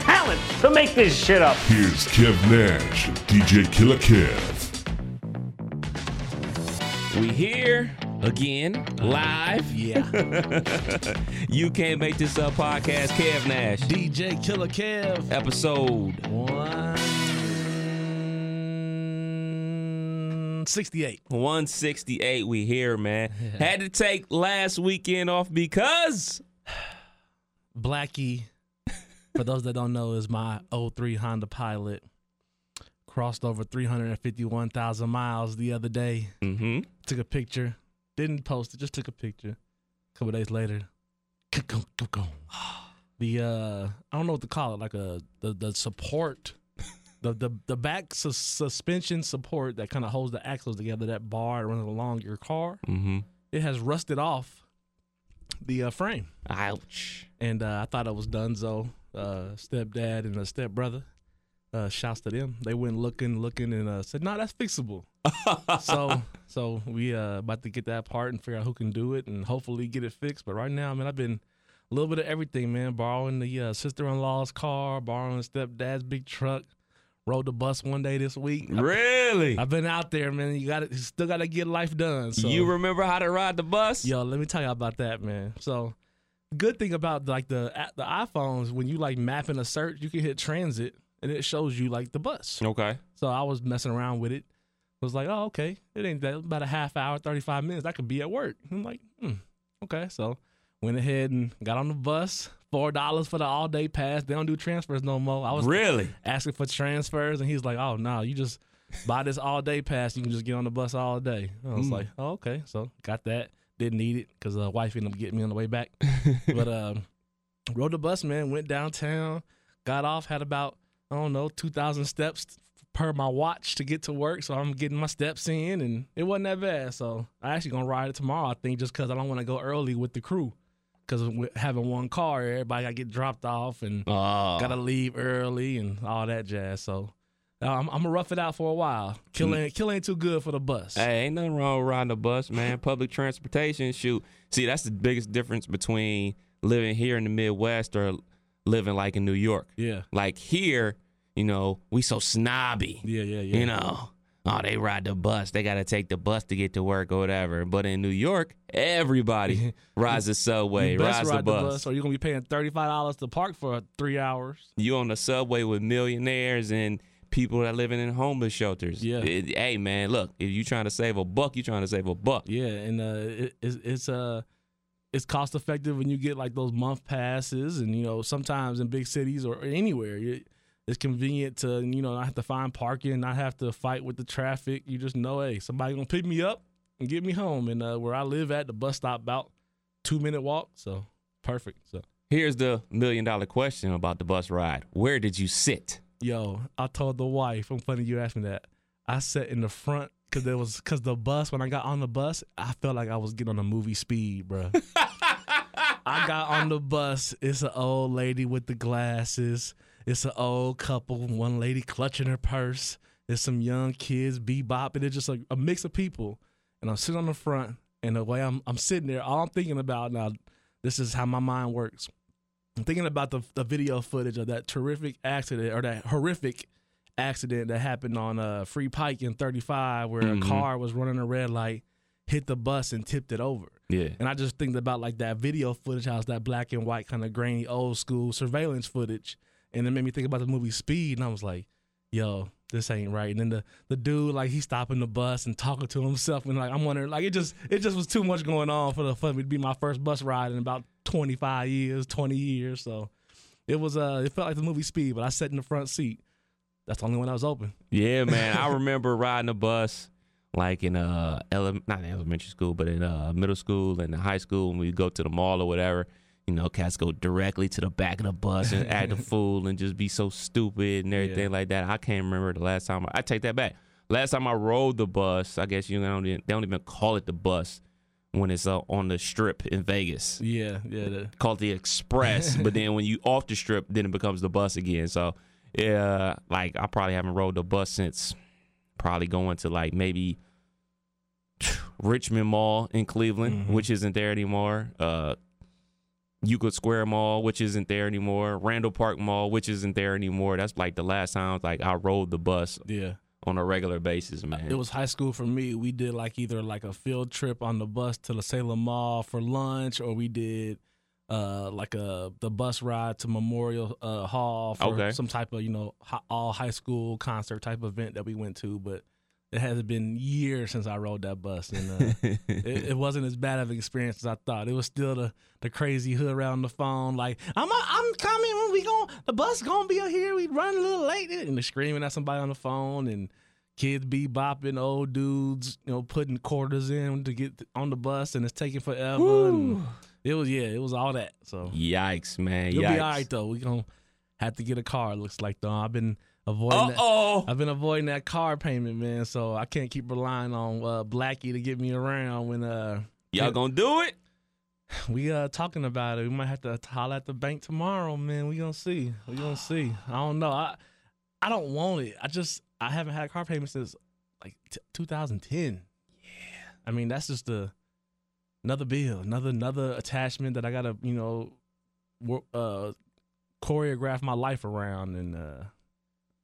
talent to make this shit up. Here's Kev Nash DJ Killer Kev. We here again, live. Yeah. You can't make this up podcast. Kev Nash, DJ Killer Kev. episode 168. 168. We here, man. Had to take last weekend off because Blackie, for those that don't know, is my 03 Honda Pilot. Crossed over 351,000 miles the other day. hmm Took a picture. Didn't post it, just took a picture. A couple days later. The uh I don't know what to call it, like a the the support the the the back sus- suspension support that kind of holds the axles together, that bar running along your car, hmm it has rusted off the uh, frame. Ouch. And uh, I thought it was done Dunzo, uh, stepdad and a stepbrother. Uh, shouts to them. They went looking, looking, and uh, said, "No, that's fixable." so, so we uh, about to get that part and figure out who can do it, and hopefully get it fixed. But right now, man, I've been a little bit of everything, man. Borrowing the uh, sister-in-law's car, borrowing stepdad's big truck. Rode the bus one day this week. Really? I've been out there, man. You got to still got to get life done. So You remember how to ride the bus? Yo, let me tell you about that, man. So, good thing about like the the iPhones when you like mapping a search, you can hit transit and it shows you like the bus. Okay. So I was messing around with it. I Was like, oh, okay, it ain't that about a half hour, thirty five minutes. I could be at work. I'm like, hmm, okay. So went ahead and got on the bus. Four dollars for the all day pass. They don't do transfers no more. I was Really? asking for transfers, and he's like, "Oh no, you just buy this all day pass. You can just get on the bus all day." I was Mm. like, "Oh okay." So got that. Didn't need it because uh, wife ended up getting me on the way back. but um, rode the bus, man. Went downtown, got off, had about I don't know two thousand steps per my watch to get to work. So I'm getting my steps in, and it wasn't that bad. So I actually gonna ride it tomorrow. I think just because I don't want to go early with the crew. Because having one car, everybody got to get dropped off, and Oh. gotta leave early and all that jazz. So Uh, I'm, I'm gonna rough it out for a while. Kill ain't, mm. kill ain't too good for the bus. Hey, ain't nothing wrong with riding the bus, man. Public transportation, shoot. See, that's the biggest difference between living here in the Midwest or living like in New York. Yeah, Like here, you know, we so snobby. yeah, yeah, yeah. You know, oh, they ride the bus. They got to take the bus to get to work or whatever. But in New York, everybody rides the subway, rides ride the bus. or you're gonna be paying thirty five dollars to park for three hours. You on the subway with millionaires and people that living in homeless shelters. Yeah. It- hey, man, look, if you trying to save a buck, you trying to save a buck. Yeah, and uh, it, it's it's uh it's cost effective when you get like those month passes, and you know sometimes in big cities or anywhere. It's convenient to you know not have to find parking, not have to fight with the traffic. You just know, hey, somebody gonna pick me up and get me home. And uh, where I live at, the bus stop about two minute walk, so perfect. So Here's the million dollar question about the bus ride. Where did you sit? Yo, I told the wife. I'm funny you asked me that. I sat in the front because there was because the bus when I got on the bus, I felt like I was getting on a movie speed, bro. I got on the bus. It's an old lady with the glasses. It's an old couple. One lady clutching her purse. There's some young kids bebopping. It's just like a mix of people. And I'm sitting on the front, and the way I'm I'm sitting there, all I'm thinking about now, this is how my mind works. I'm thinking about the the video footage of that terrific accident or that horrific accident that happened on uh, Free Pike in 35, where Mhm. a car was running a red light, hit the bus, and tipped it over. Yeah. And I just think about like that video footage, how it's that black and white kind of grainy old school surveillance footage. And it made me think about the movie Speed, and I was like, yo, this ain't right. And then the the dude, like he's stopping the bus and talking to himself, and like I'm wondering, like it just it just was too much going on for the for me to be my first bus ride in about 25 years, 20 years. So it was uh it felt like the movie Speed, but I sat in the front seat. That's the only one I was open. Yeah, man. I remember riding a bus like in uh ele- not in elementary school, but in uh middle school and high school when we go to the mall or whatever. You know, cats go directly to the back of the bus and act a fool and just be so stupid and everything Yeah. like that. I can't remember the last time. I take that back. Last time I rode the bus, I guess you don't even, they don't even call it the bus when it's uh, on the strip in Vegas. Yeah, yeah. The, Call it the express, but then when you off the strip, then it becomes the bus again. So yeah, like I probably haven't rode the bus since probably going to like maybe Richmond Mall in Cleveland, Mhm. which isn't there anymore. Uh, Euclid Square Mall, which isn't there anymore. Randall Park Mall, which isn't there anymore. That's like the last time like I rode the bus yeah. on a regular basis, man. It was high school for me. We did like either like a field trip on the bus to the Salem Mall for lunch, or we did uh like a the bus ride to Memorial uh, Hall for Okay. some type of you know hi- all high school concert type event that we went to. But it has been years since I rode that bus, and uh, it, it wasn't as bad of an experience as I thought. It was still the the crazy hood around the phone, like I'm I'm coming. when We going the bus gonna be here. We run a little late, and they're screaming at somebody on the phone, and kids be bopping, old dudes, you know, putting quarters in to get on the bus, and it's taking forever. And it was yeah, it was all that. So Yikes, man. it'll Yikes. be all right though. We gonna have to get a car. it Looks like though. I've been avoiding. Uh that. oh. I've been avoiding that car payment, man. So I can't keep relying on uh, Blackie to get me around when uh Y'all gonna do it? we uh talking about it. We might have to holler at the bank tomorrow, man. We gonna see. We gonna see. I don't know. I I don't want it. I just I haven't had a car payment since like t- 2010. Yeah. I mean that's just a another bill, another another attachment that I gotta you know wor- uh choreograph my life around, and uh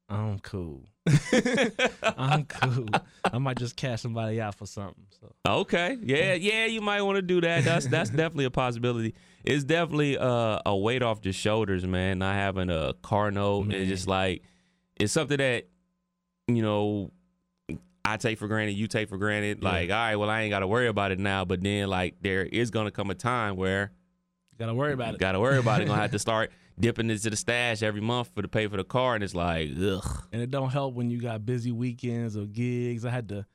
I'm cool. I'm cool. I might just cash somebody out for something. So. Okay. Yeah, yeah, you might want to do that. That's that's definitely a possibility. It's definitely uh, a weight off your shoulders, man. Not having a car note. It's just like it's something that you know I take for granted. You take for granted. Yeah. Like, all right, well, I ain't got to worry about it now. But then, like, there is gonna come a time where you Gotta worry about it. Got to worry about it. Gonna have to start dipping into the stash every month for to pay for the car, and it's like, ugh. and it don't help when you got busy weekends or gigs. I had to,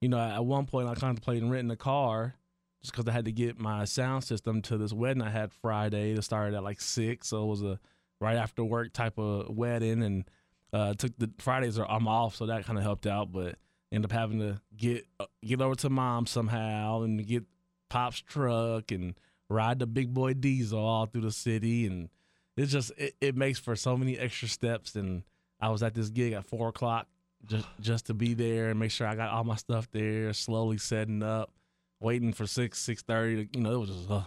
you know, at one point I contemplated renting a car just because I had to get my sound system to this wedding I had Friday. It started at like six, so it was a right after work type of wedding, and uh, took the Fridays are I'm off, so that kind of helped out. But end up having to get uh, get over to mom somehow and get pop's truck and ride the big boy diesel all through the city and it's just it, it makes for so many extra steps and i was at this gig at four o'clock just just to be there and make sure i got all my stuff there slowly setting up waiting for six six thirty you know it was just a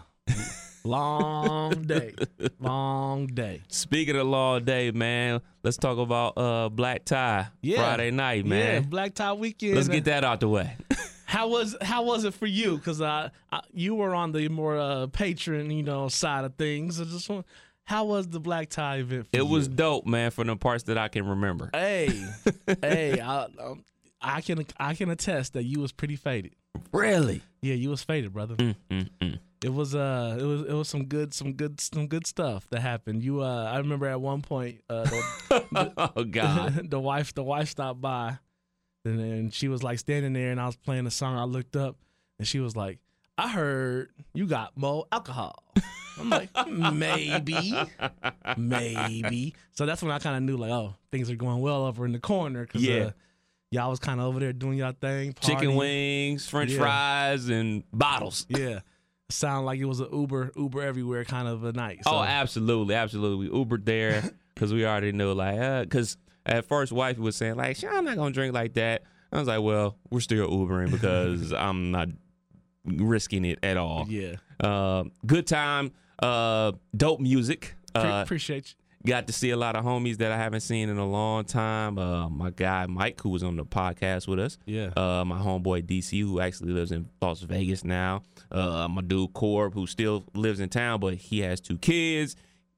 long day long day Speaking of long day, man, let's talk about uh black tie Yeah. Friday night, man yeah black tie weekend Let's get that out the way. How was how was it for you? Because I, I you were on the more uh, patron you know side of things. I just want, how was the black tie event? For It was dope, man, from the parts that I can remember. Hey, hey, I, um, I can I can attest that you was pretty faded. Really? Yeah, you was faded, brother. Mm, mm, mm. It was uh, it was it was some good some good some good stuff that happened. You uh, I remember at one point uh, the, oh God. the wife the wife stopped by, and then she was like standing there, and I was playing a song. I looked up, and she was like, "I heard you got more alcohol." I'm like, maybe, maybe. So that's when I kind of knew, like, oh, things are going well over in the corner because Yeah. uh, y'all was kind of over there doing y'all thing, Chicken wings, French Yeah. fries, and bottles. Yeah, sound like it was an Uber, Uber everywhere kind of a night. So, Oh, absolutely, absolutely. We Ubered there because we already knew, like, because at first, wife was saying, like, I'm not gonna drink like that. I was like, well, we're still Ubering because I'm not risking it at all. yeah, Uh, good time, uh, dope music. Uh, appreciate you. got to see a lot of homies that I haven't seen in a long time. Uh, my guy Mike, who was on the podcast with us. Yeah. Uh, my homeboy DC, who actually lives in Las Vegas now. Uh, my dude Corb, who still lives in town, but he has two kids.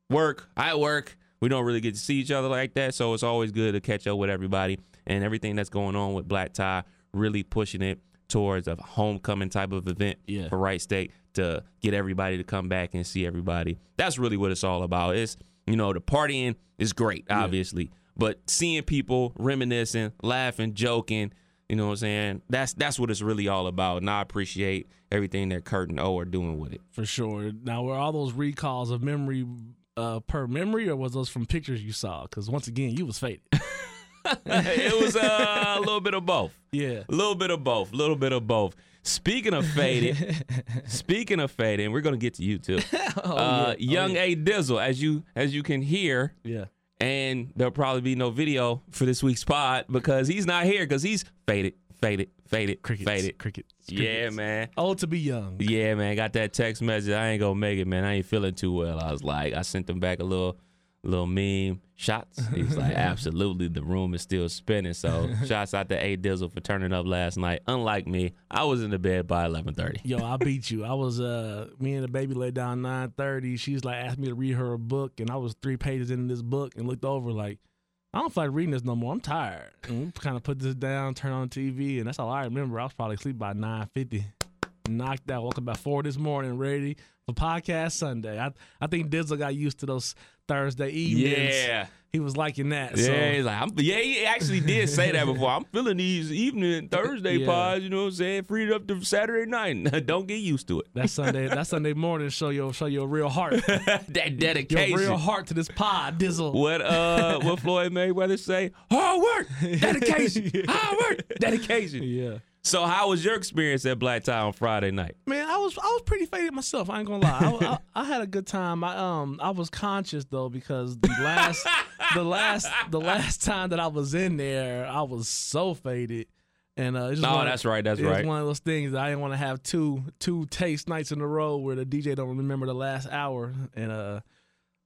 Work, I work. We don't really get to see each other like that, so it's always good to catch up with everybody and everything that's going on with Black Tie. Really pushing it towards a homecoming type of event Yeah. for Wright State to get everybody to come back and see everybody. That's really what it's all about. It's you know the partying is great, obviously, but seeing people reminiscing, laughing, joking, You know what I'm saying? That's that's what it's really all about. And I appreciate everything that Kurt and O are doing with it. for sure. Now, were all those recalls of memory uh, per memory, or was those from pictures you saw? Because once again, you was faded. it was uh, a little bit of both. yeah. A little bit of both. A little bit of both. Speaking of faded, speaking of faded, and we're gonna get to you too. Oh, uh, young A Dizzle, as you as you can hear, Yeah. and there'll probably be no video for this week's pod because he's not here because he's faded, faded, faded, Crickets. faded. Crickets. Yeah, man. Old to be young. Yeah, man. Got that text message. I ain't gonna make it, man. I ain't feeling too well. I was like, I sent them back a little, little meme shots. He was like, absolutely, the room is still spinning. So, shots out to A Dizzle for turning up last night. Unlike me, I was in the bed by eleven thirty. Yo, I beat you. I was uh me and the baby laid down nine thirty. She's like asked me to read her a book and I was three pages in this book and looked over like I don't feel like reading this no more. I'm tired. And we kind of put this down, turn on TV, and that's all I remember. I was probably asleep by nine fifty. Knocked out, woke up about four this morning, ready for podcast Sunday. I I think Dizzle got used to those Thursday evenings. Yeah. He was liking that. Yeah, so he's like, I'm, yeah, he actually did say that before. I'm feeling these evening Thursday Yeah. pods, you know what I'm saying? Freed up to Saturday night. Don't get used to it. that Sunday, that Sunday morning show your show your real heart. that dedication, Your real heart to this pod, Dizzle. What uh what Floyd Mayweather say? Hard work, dedication, hard work, dedication. Yeah. So how was your experience at Black Tie on Friday night? Man, I was I was pretty faded myself. I ain't gonna lie. I, I, I had a good time. I um I was conscious though because the last the last the last time that I was in there, I was so faded. And uh, it's just Oh, one that's right, that's it was right. one of those things that I didn't want to have two two taste nights in a row where the DJ don't remember the last hour. And uh,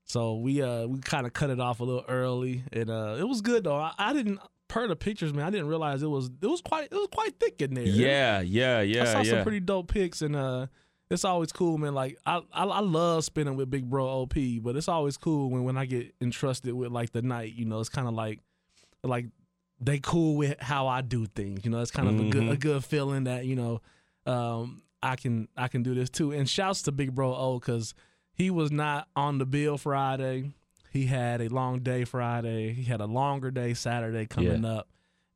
so we uh we kind of cut it off a little early, and uh, it was good though. I, I didn't per the pictures, man. I didn't realize it was it was quite it was quite thick in there. Yeah, yeah, yeah, I saw yeah. some pretty dope pics, and uh, it's always cool, man. Like I, I, I love spinning with Big Bro OP, but it's always cool when when I get entrusted with like the night. You know, it's kind of like, like they cool with how I do things. You know, it's kind of a good a Mhm. good feeling that you know, um, I can I can do this too. And shouts to Big Bro O because he was not on the bill Friday. He had a long day Friday. He had a longer day Saturday coming up.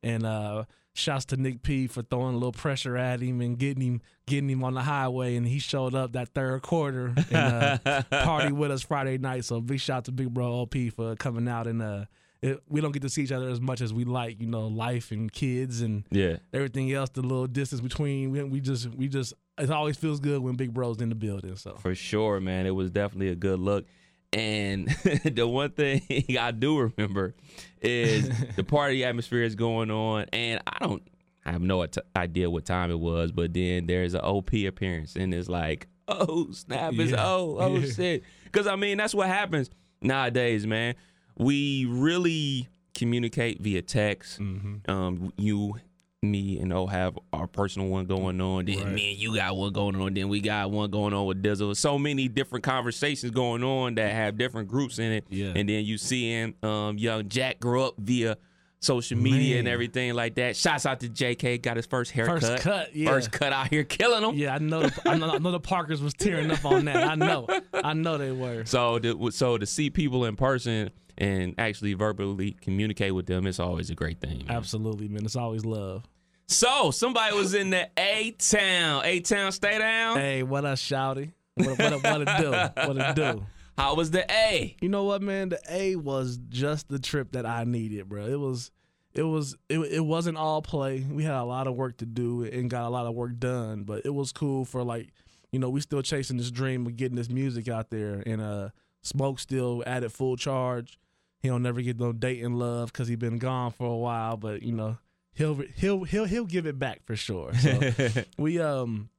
And uh shouts to Nick P for throwing a little pressure at him and getting him getting him on the highway and he showed up that third quarter and uh, party with us Friday night. So big shout to Big Bro OP for coming out and uh it, we don't get to see each other as much as we like, you know, life and kids and yeah. everything else, the little distance between we, we just we just it always feels good when Big Bro's in the building. So For sure, man. It was definitely a good look. And the one thing I do remember is the party atmosphere is going on, and I don't I have no idea what time it was, but then there's an OP appearance, and it's like, oh snap, it's Yeah. oh oh Yeah. shit, because I mean that's what happens nowadays, man. We really communicate via text. Mm-hmm. Um, you, me, and O have our personal one going on. Then Right. me and you got one going on. Then we got one going on with Dizzle. So many different conversations going on that have different groups in it. Yeah. And then you seeing um, young Jack grow up via social media and everything like that. Shouts out to JK, got his first haircut. First cut, yeah. First cut out here killing him. yeah, I know, the, I know I know the Parkers was tearing up on that. I know, I know they were. So to, so to see people in person and actually verbally communicate with them, it's always a great thing. man. Absolutely, man. It's always love. So somebody was in the A town. A town, stay down. Hey, what up, Shouty? What, what, what it do? What it do? How was the A? You know what, man? The A was just the trip that I needed, bro. It was, it was, it, it wasn't all play. We had a lot of work to do and got a lot of work done, but it was cool for like, you know, we still chasing this dream of getting this music out there, and uh, Smoke still at it full charge. He don't never get no dating love because he been gone for a while, but you know, he'll he'll he'll he'll give it back for sure. So we um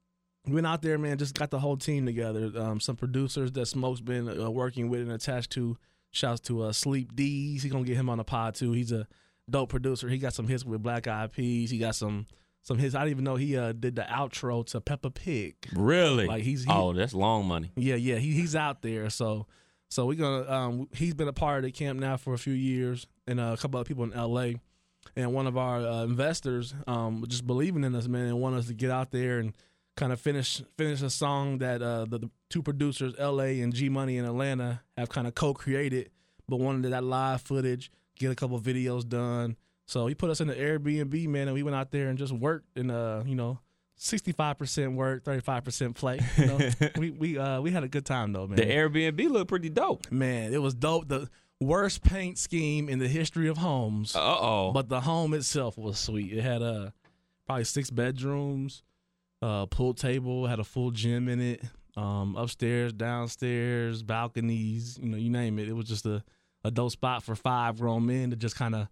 went out there, man. Just got the whole team together. Um, some producers that Smoke's been uh, working with and attached to. Shouts to uh, Sleep D's. He gonna get him on the pod too. He's a dope producer. He got some hits with Black Eyed Peas. He got some some hits. I didn't even know he uh, did the outro to Peppa Pig. Really? Like, he's- he- oh, that's long money. Yeah, yeah, he, he's out there. So, so we're gonna. Um, he's been a part of the camp now for a few years, and uh, a couple other people in L.A. And one of our uh, investors, um, just believing in us, man, and want us to get out there and kind of finish finish a song that uh, the, the two producers, L.A. and G Money in Atlanta, have kind of co-created, but wanted that live footage, get a couple videos done. So he put us in the Airbnb, man, and we went out there and just worked and uh, you know, sixty five percent work, thirty five percent play. You know? we we uh we had a good time though, man. The Airbnb looked pretty dope. man, it was dope. The worst paint scheme in the history of homes. Uh oh. But the home itself was sweet. It had uh probably six bedrooms, uh pool table, had a full gym in it, um, upstairs, downstairs, balconies, you know, you name it. It was just a, a dope spot for five grown men to just kind of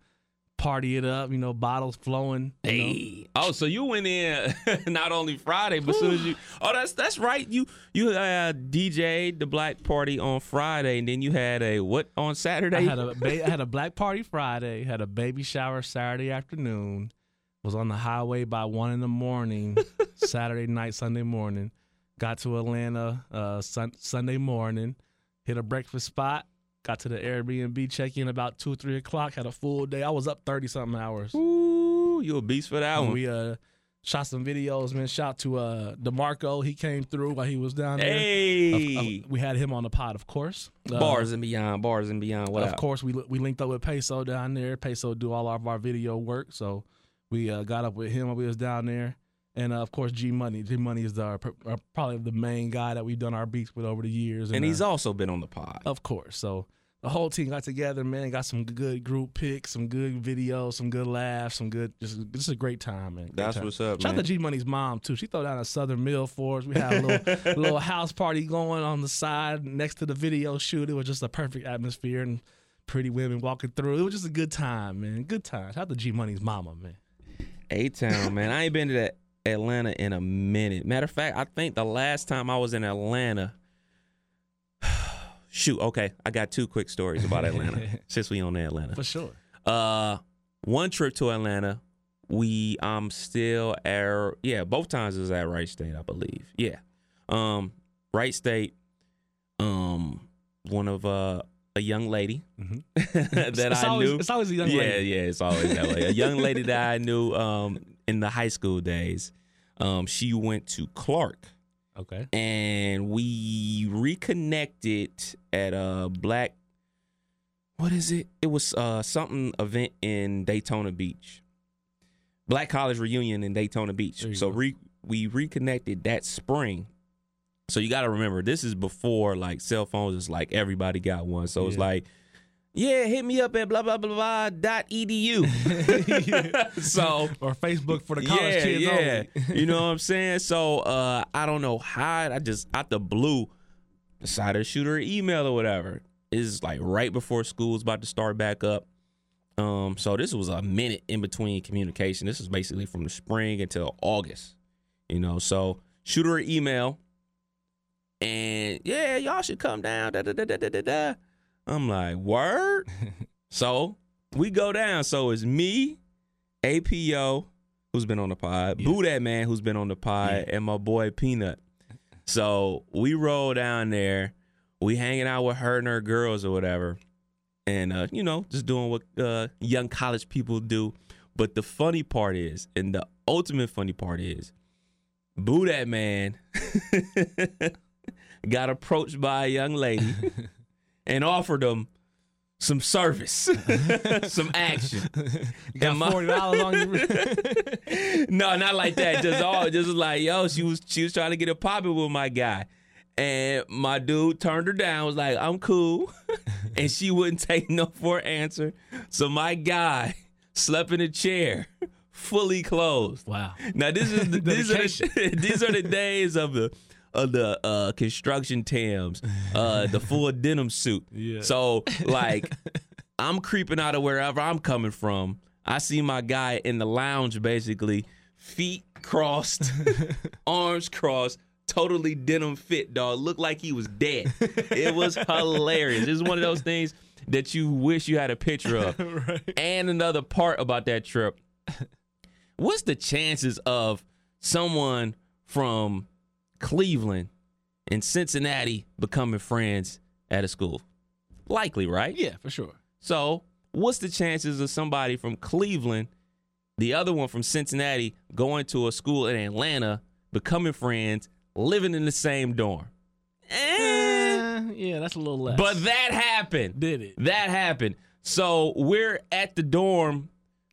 party it up, you know, bottles flowing. you know. Hey. Oh, so you went in not only Friday, but soon as you Oh, that's that's right. You you uh DJ the black party on Friday and then you had a what on Saturday? I had a ba- I had a black party Friday, had a baby shower Saturday afternoon, was on the highway by one in the morning, Saturday night, Sunday morning. Got to Atlanta uh, sun- Sunday morning, hit a breakfast spot, got to the Airbnb, check in about two three o'clock. Had a full day. I was up thirty something hours. Ooh, you a beast for that And one. we uh shot some videos, man. Shout to uh Demarco, he came through while he was down there. Hey. of- we had him on the pod, of course. Uh, bars and beyond, bars and beyond. What of course, we we linked up with Peso down there. Peso do all of our video work, so we uh, got up with him when we was down there. And uh, of course, G Money. G Money is our, our probably the main guy that we've done our beats with over the years. And he's uh, also been on the pod. of course. So the whole team got together, man. Got some good group pics, some good videos, some good laughs, some good. Just is a great time, man. Great That's time. what's up, man. Shout out to G Money's mom too. She throw down a Southern Mill for us. We had a little little house party going on the side next to the video shoot. It was just a perfect atmosphere and pretty women walking through. It was just a good time, man. Good time. Shout out to G Money's mama, man. A Town, man. I ain't been to that Atlanta in a minute. Matter of fact, I think the last time I was in Atlanta. Shoot, okay. I got two quick stories about Atlanta since we on the Atlanta. For sure. Uh, one trip to Atlanta, we um still at yeah both times is at Wright State, I believe. Yeah, um, Wright State, um, one of uh a young lady that it's I always, knew. It's always a young yeah, lady. Yeah, yeah, it's always that way. A young lady that I knew um in the high school days. Um, she went to Clark. Okay. and we reconnected at a black what is it? It was uh something event in daytona beach. Black college reunion in daytona beach. So re- we reconnected that spring. So you got to remember this is before like cell phones is like everybody got one. So it's like yeah hit me up at blah blah blah blah dot edu so Or Facebook for the college kids only. you know what I'm saying? So uh I don't know how I just out the blue decided to shoot her an email or whatever. It's like right before school's about to start back up. Um, so this was a minute in between communication. This is basically from the spring until August. You know, so shoot her an email and yeah, y'all should come down. Da, da, da, da, da, da, da. I'm like, word? so we go down. So it's me, APO, who's been on the pod, Yeah. Boo That Man, who's been on the pod, and my boy Peanut. So we roll down there. We hanging out with her and her girls or whatever. And uh, you know, just doing what uh, young college people do. But the funny part is, and the ultimate funny part is, Boo That Man got approached by a young lady and offered him some service, some action. You got my- forty dollars on you. no, not like that. Just all, just like yo, she was she was trying to get it popping with my guy, and my dude turned her down. Was like, I'm cool, and she wouldn't take no for an answer. So my guy slept in a chair, fully clothed. wow. Now this is the, these are the, these are the days of the of the uh, construction Tams, uh, the full denim suit. Yeah. So like, I'm creeping out of wherever I'm coming from. I see my guy in the lounge, basically, feet crossed, arms crossed. Totally denim fit, dog. Looked like he was dead. It was hilarious. It's one of those things that you wish you had a picture of. And another part about that trip what's the chances of someone from Cleveland and Cincinnati becoming friends at a school? Likely, right? Yeah, for sure. So, what's the chances of somebody from Cleveland, the other one from Cincinnati, going to a school in Atlanta, becoming friends, living in the same dorm? Eh. Uh, yeah, that's a little less. But that happened. did it? That happened. So we're at the dorm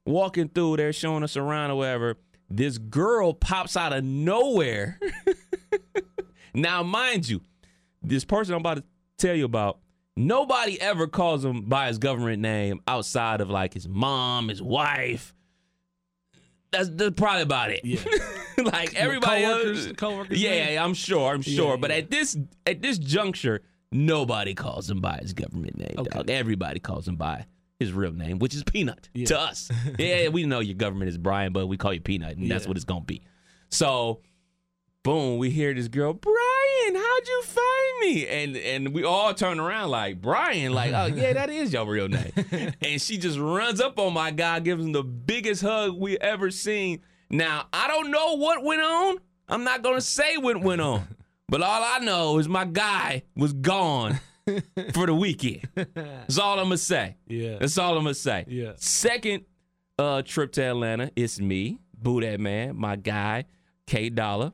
walking through, they're showing us around or whatever. This girl pops out of nowhere. now, mind you, this person I'm about to tell you about, nobody ever calls him by his government name outside of like his mom, his wife. That's, that's probably about it. Yeah. like everybody coworkers- else, coworkers yeah, yeah, I'm sure, I'm Yeah, sure. But yeah. at this at this juncture, nobody calls him by his government name. Okay. Dog. Everybody calls him by his real name, which is Peanut Yeah. to us. yeah, we know your government is Brian, but we call you Peanut, and that's what it's gonna be. So, boom, we hear this girl, Brian, how'd you find me? And and we all turn around like Brian, like, oh yeah, that is your real name. and she just runs up on my guy, gives him the biggest hug we ever seen. Now I don't know what went on. I'm not gonna say what went on, but all I know is my guy was gone for the weekend. That's all I'm gonna say. Yeah. That's all I'm gonna say. Yeah. Second uh, trip to Atlanta, it's me, Boo That Man, my guy, K Dollar,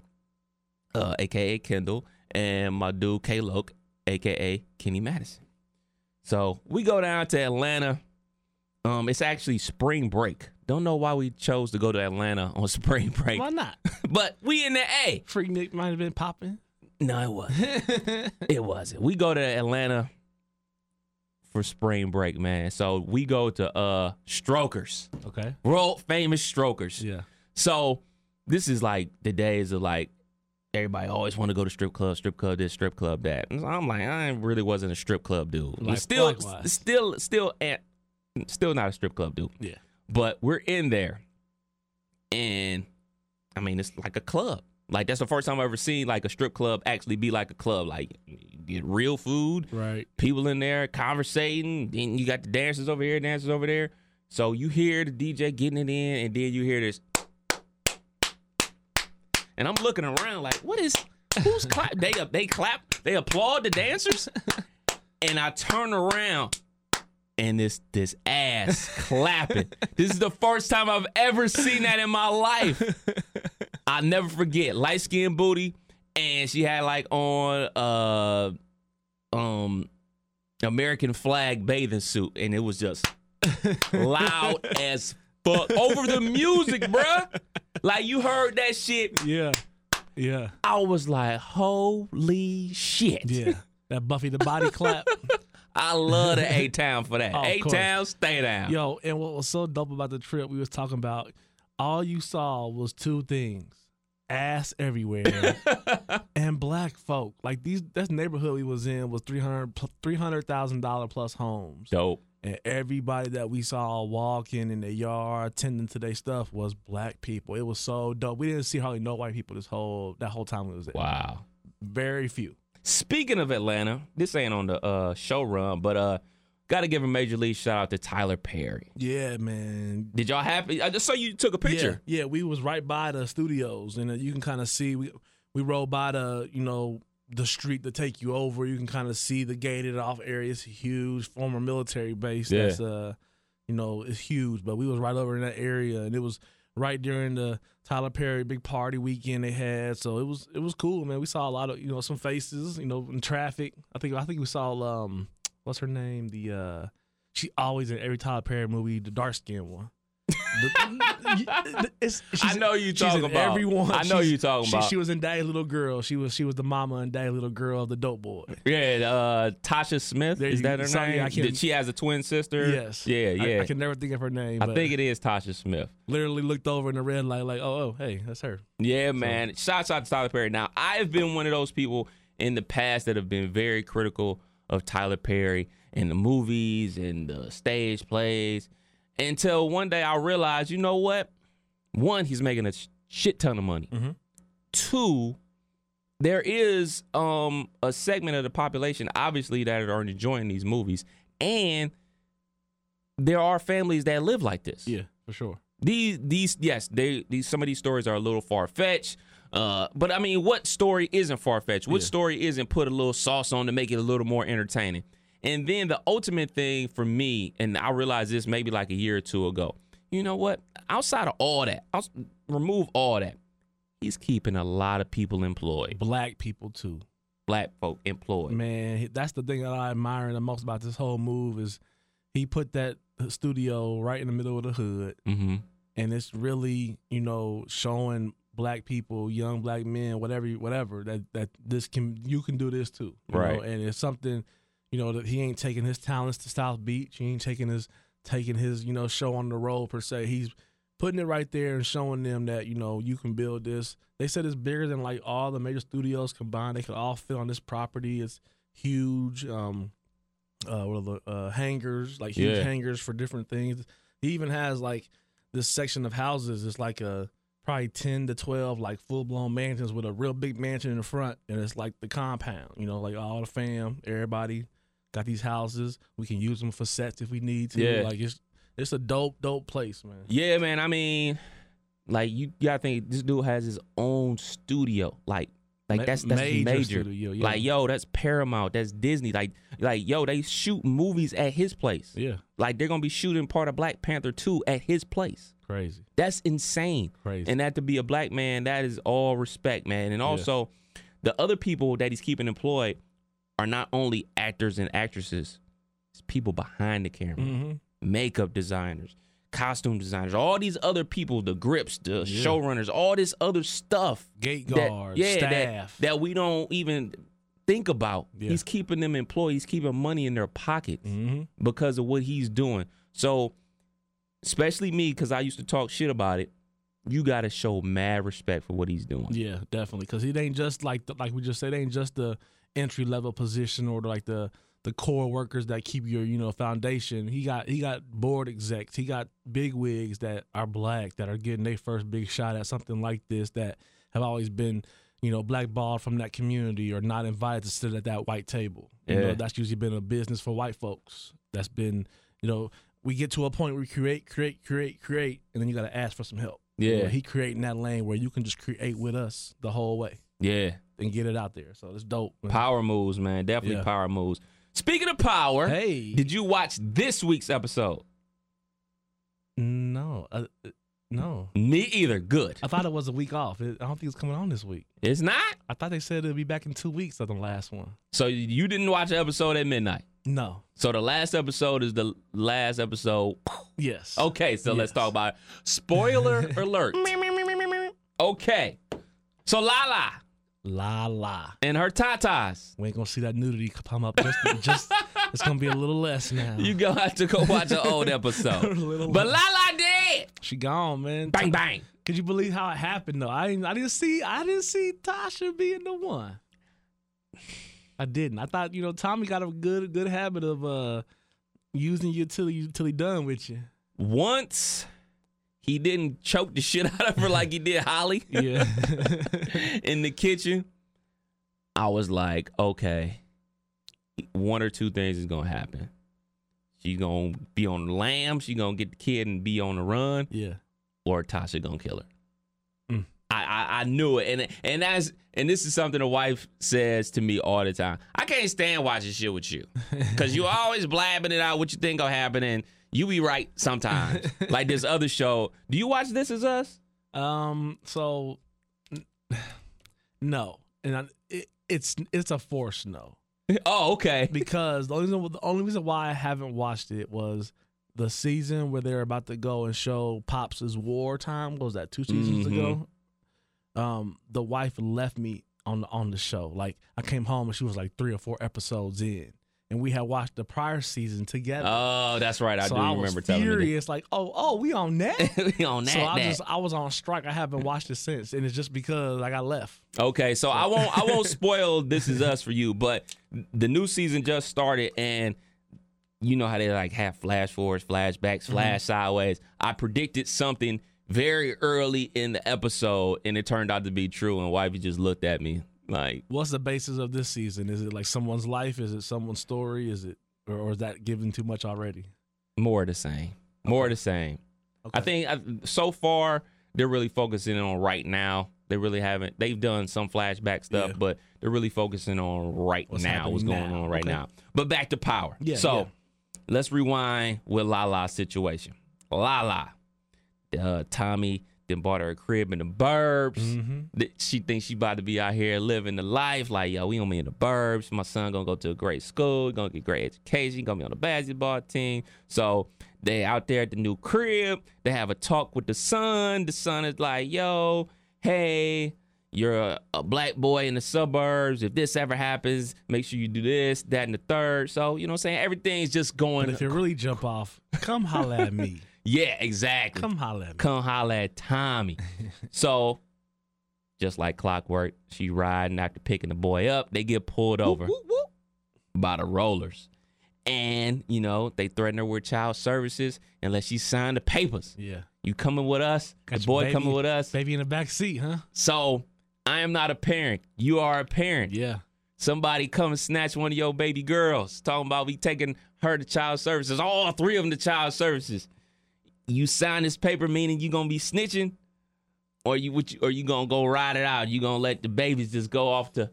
uh, aka Kendall, and my dude K Loke, aka Kenny Madison. So we go down to Atlanta. Um, it's actually spring break. Don't know why we chose to go to Atlanta on spring break, Why not? but we in the A. Freaknik might have been popping. No, it wasn't. it wasn't. We go to Atlanta for spring break, man. So we go to uh Strokers, Okay. world famous Strokers. Yeah. So this is like the days of like everybody always want to go to strip club, strip club this, strip club that. And so I'm like, I really wasn't a strip club dude. Like- still, likewise. still, still, at, still not a strip club dude. Yeah. But we're in there, and I mean, it's like a club. Like that's the first time I've ever seen like a strip club actually be like a club. Like get real food, Right. people in there conversating. Then you got the dancers over here, dancers over there. So you hear the DJ getting it in, and then you hear this. And I'm looking around like, what is who's clap? They they clap, they applaud the dancers, and I turn around, and this this ass clapping. This is the first time I've ever seen that in my life. I'll never forget. Light skinned booty, and she had like on uh um American flag bathing suit, and it was just loud as fuck over the music, bruh. Like you heard that shit. Yeah. Yeah. I was like, holy shit. Yeah. That Buffy the Body clap. I love the A Town for that. Oh, A. Town, stay down. Yo, and what was so dope about the trip we was talking about, all you saw was two things. Ass everywhere and black folk. Like these that neighborhood we was in was 300 $300,000 plus homes. Dope. And everybody that we saw walking in the yard, tending to their stuff was black people. It was so dope. We didn't see hardly no white people this whole that whole time we was there. Wow. Very few. Speaking of Atlanta, this ain't on the uh, show run, but uh, got to give a major league shout out to Tyler Perry. Yeah, man. Did y'all happy? I just saw you took a picture. Yeah, yeah, we was right by the studios, and uh, you can kind of see we we rode by the you know the street to take you over. You can kind of see the gated off area. It's a huge former military base. Yeah. That's uh, you know, it's huge. But we was right over in that area, and it was right during the Tyler Perry big party weekend they had. So it was it was cool, man. We saw a lot of you know some faces, you know, in traffic. I think I think we saw um, what's her name? The uh, she always in every Tyler Perry movie, the dark skinned one. The- it's- I know you talking in about. Everyone. I know She's- you talking she, about. She was in Daddy Little Girl. She was she was the mama and Daddy Little Girl of the Dope Boy. Yeah, uh, Tasha Smith. There is you that her Sorry, name? Did she has a twin sister. Yes. Yeah, yeah. I, can never think of her name. I think it is Tasha Smith. literally looked over in the red light like, oh, oh, hey, that's her. Yeah, man. Shouts out to Tyler Perry. Now, I've been one of those people in the past that have been very critical of Tyler Perry and the movies and the stage plays until one day I realized, you know what? One, he's making a shit ton of money. Mhm. Two, there is um a segment of the population obviously that are enjoying these movies and there are families that live like this Yeah, for sure. these these yes they these some of these stories are a little far fetched. Uh, but I mean, what story isn't far fetched? What Yeah. story isn't put a little sauce on to make it a little more entertaining? And then the ultimate thing for me, and I realized this maybe like a year or two ago. You know what? Outside of all that, I'll remove all that. He's keeping a lot of people employed, Black people too. black folk employed. Man, that's the thing that I admire the most about this whole move is he put that studio right in the middle of the hood, Mm-hmm. and it's really you know showing black people, young black men, whatever, whatever that that this can you can do this too, you Right. Know? And it's something, you know, that he ain't taking his talents to South Beach. He ain't taking his taking his you know show on the road per se. He's putting it right there and showing them that you know you can build this. They said it's bigger than like all the major studios combined. They could all fit on this property. It's huge. Um, uh, what are the uh, hangars like huge Yeah. hangars for different things. He even has like this section of houses. It's like a probably ten to twelve like full blown mansions with a real big mansion in the front, and it's like the compound. You know, like all the fam, everybody got these houses. We can use them for sets if we need to. Yeah. Like it's it's a dope dope place, man. Yeah, man. I mean, like you gotta think this dude has his own studio. Like, like Ma- that's that's major major. studio, yeah. Like, yo, that's Paramount. That's Disney. Like, like yo, they shoot movies at his place. Yeah, Like they're gonna be shooting part of Black Panther two at his place. crazy, That's insane. crazy. And that to be a black man, that is all respect, man. And also, the other people that he's keeping employed are not only actors and actresses, it's people behind the camera, hmm makeup designers, costume designers, all these other people, the grips, the Yeah. showrunners, all this other stuff. Gate that- guards, yeah, that- staff. That, we don't even think about. Yeah. He's keeping them employed. He's keeping money in their pockets hmm because of what he's doing. So, especially me, because I used to talk shit about it. You got to show mad respect for what he's doing. Yeah, definitely. Because it ain't just like the, like we just said, it ain't just the entry level position or like the the core workers that keep your you know foundation. He got he got board execs. He got big wigs that are black that are getting their first big shot at something like this that have always been you know blackballed from that community or not invited to sit at that white table. You Yeah. know, that's usually been a business for white folks. That's been you know we get to a point where we create, create, create, create, and then you got to ask for some help. You know, Yeah. he creating that lane where you can just create with us the whole way Yeah. And get it out there. So it's dope. man. Power moves, man. Definitely Yeah. power moves. Speaking of power, Hey, did you watch this week's episode? no, uh, no. Me either. Good. I thought it was a week off. I don't think it's coming on this week. It's not. I thought they said it'd be back in two weeks of the last one. So you didn't watch the episode at midnight. No. So the last episode is the last episode. Yes. Okay, so let's talk about it. Spoiler alert. Okay. So Lala La la. and her tatas. We ain't gonna see that nudity come up. Just, just it's gonna be a little less now. You gonna have to go watch an old episode. But La La did. she gone, man. Bang bang. Could you believe how it happened though? I didn't, I didn't see I didn't see Tasha being the one. I didn't. I thought you know Tommy got a good good habit of uh using you till he till he done with you. Once he didn't choke the shit out of her like he did Holly Yeah. in the kitchen, I was like, okay, one or two things is gonna happen. She's gonna be on the lam, she gonna get the kid and be on the run, yeah. or Tasha gonna kill her. Mm. I, I I knew it, and and that's and this is something the wife says to me all the time. I can't stand watching shit with you because you always blabbing it out what you think gonna happen, and you be right sometimes. like this other show. Do you watch This Is Us? Um. So, no, and I, it, it's it's a force no Oh, okay. because the only reason, the only reason why I haven't watched it was the season where they're about to go and show Pops' wartime. What was that two seasons Mhm. ago? Um, the wife left me on the on the show. Like I came home and she was like three or four episodes in, and we had watched the prior season together. Oh, that's right. I so do I remember was telling you. furious, like, oh, oh, we on that. We on that. so I that. just I was on strike. I haven't watched it since, and it's just because I got left. Okay, so I won't I won't spoil This Is Us for you, but the new season just started and you know how they like have flash forwards, flashbacks, mm-hmm. flash sideways. I predicted something very early in the episode and it turned out to be true and wifey just looked at me like What's the basis of this season? Is it like someone's life? Is it someone's story? Is it or, or is that given too much already? more of the same. More of the same. I think I, so far they're really focusing on right now. They really haven't. They've done some flashback stuff, Yeah. but they're really focusing on right What's now. What's going now. on right Okay. now? But back to power. Yeah, So yeah. let's rewind with Lala's situation. Lala, uh, Tommy then bought her a crib in the burbs. Mm-hmm. She thinks she about to be out here living the life. Like, yo, we gonna be in the burbs. My son gonna go to a great school, gonna get great education, gonna be on the basketball team. So They out there at the new crib. They have a talk with the son. The son is like, "Yo, hey, you're a, a black boy in the suburbs. If this ever happens, make sure you do this, that, and the third. So you know, what I'm saying everything's just going. But if you really jump off, come holla at me. yeah, exactly. Come holla at me. come holla at Tommy. so, just like clockwork, she riding after picking the boy up. They get pulled over by the rollers. And, you know, they threaten her with child services unless she signed the papers. Yeah. You coming with us? Got the boy baby- coming with us. Baby in the back seat, huh? So, I am not a parent. You are a parent. Yeah. Somebody come and snatch one of your baby girls. Talking about we taking her to child services. All three of them to child services. You sign this paper meaning you gonna be snitching, or you what you, or you gonna go ride it out. You gonna let the babies just go off to.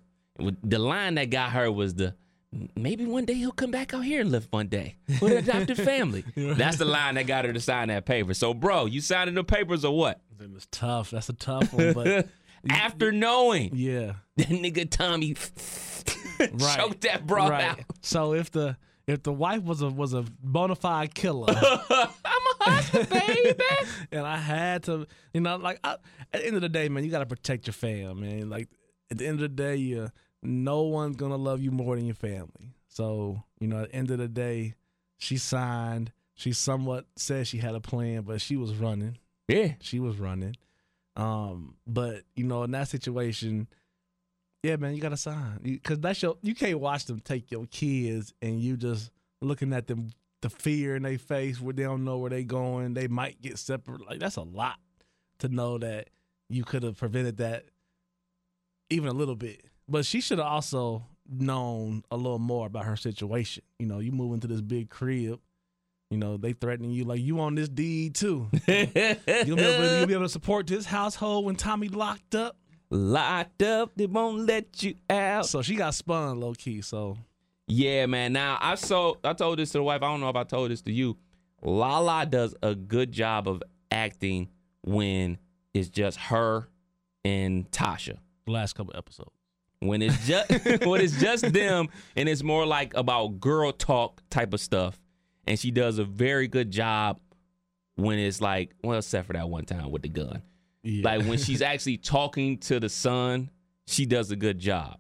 The line that got her was the maybe one day he'll come back out here and live one day with an adopted family. That's the line that got her to sign that paper. So, bro, you signing the papers or what? It was tough. That's a tough one, but After knowing yeah. that nigga Tommy Right. choked that bro right. out. So if the if the wife was a was a bona fide killer, I'm a hustler, baby. and I had to, you know, like I, at the end of the day, man, you got to protect your fam, man. Like at the end of the day, you, no one's gonna love you more than your family. So you know, at the end of the day, she signed. She somewhat said she had a plan, but she was running. yeah. She was running. Um, but you know, in that situation, yeah, man, you gotta sign because that's your. You can't watch them take your kids and you just looking at them, the fear in their face where they don't know where they going. They might get separate. Like that's a lot to know that you could have prevented that even a little bit. But she should have also known a little more about her situation. You know, you move into this big crib. You know, they threatening you like you on this deed too. You'll be, able to, you'll be able to support this household when Tommy locked up. Locked up, they won't let you out. So she got spun low key. So Yeah, man. Now I saw I told this to the wife. I don't know if I told this to you. Lala does a good job of acting when it's just her and Tasha. the last couple episodes. When it's just when it's just them and it's more like about girl talk type of stuff. And she does a very good job when it's like, well, except for that one time with the gun. Yeah. Like when she's actually talking to the son, she does a good job.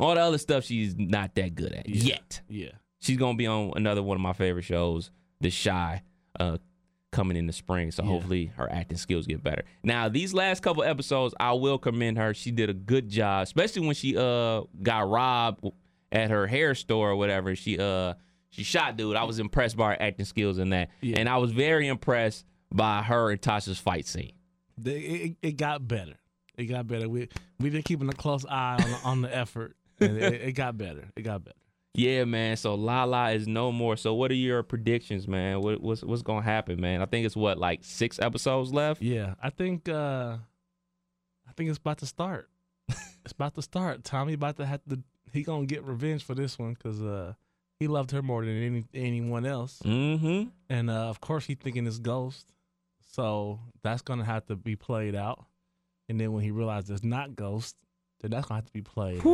All the other stuff she's not that good at Yeah. yet. yeah. She's gonna be on another one of my favorite shows, The Chi, uh, coming in the spring. So Yeah. hopefully her acting skills get better. Now these last couple episodes, I will commend her. She did a good job, especially when she uh got robbed at her hair store or whatever. She uh she shot dude. I was impressed by her acting skills in that, Yeah. and I was very impressed by her and Tasha's fight scene. They, it, it got better. It got better. We we've been keeping a close eye on the, on the effort, and it, it got better. It got better. Yeah, man. So Lala is no more. So what are your predictions, man? What, what's what's gonna happen, man? I think it's what like six episodes left. Yeah, I think uh I think it's about to start. it's about to start. Tommy about to have to. He gonna get revenge for this one because uh he loved her more than any anyone else, Mm-hmm. and uh of course he thinking it's Ghost. So that's gonna have to be played out. And then when he realizes it's not Ghost, then that's gonna have to be played out.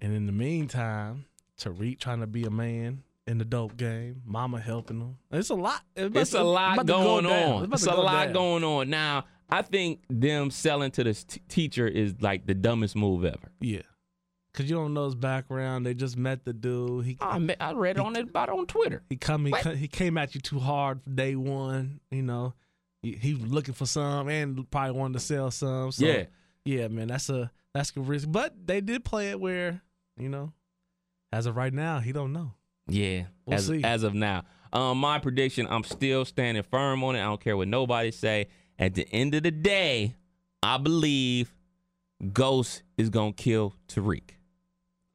And in the meantime, Tariq trying to be a man in the dope game, Mama helping him. It's a lot. about It's to- a lot go going down. on. It's to a go lot down. going on. Now, I think them selling to this t- teacher is like the dumbest move ever. Yeah. Cause you don't know his background. They just met the dude. He I, me- I read on it about on Twitter. he come he, he came at you too hard from day one. You know, he, he was looking for some and probably wanted to sell some. So, Yeah. Yeah, man, that's a that's a risk. But they did play it where you know, as of right now, he don't know. Yeah, We'll as, see. as of now. Um, my prediction, I'm still standing firm on it. I don't care what nobody say. At the end of the day, I believe Ghost is gonna kill Tariq.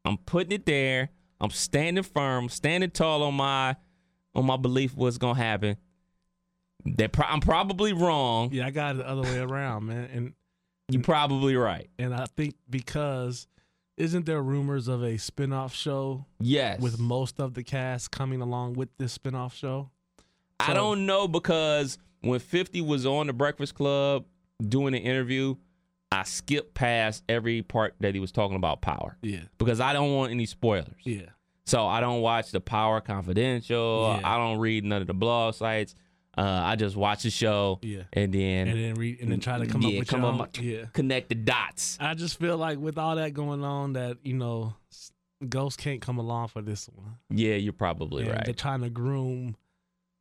I'm putting it there. I'm standing firm, standing tall on my on my belief what's gonna happen. That pro- I'm probably wrong. Yeah, I got it the other way around, man. And You're probably right. and I think because isn't there rumors of a spin-off show Yes. with most of the cast coming along with this spin-off show? I don't know because when 50 was on the Breakfast Club doing the interview, I skipped past every part that he was talking about power Yeah. because I don't want any spoilers. Yeah. So I don't watch the Power Confidential. Yeah. I don't read none of the blog sites. Uh, I just watch the show. Yeah. And then, and then and then try to come yeah, up with come your up own- yeah. connect the dots. I just feel like with all that going on, that you know, Ghost can't come along for this one. Yeah, you're probably And right. They're trying to groom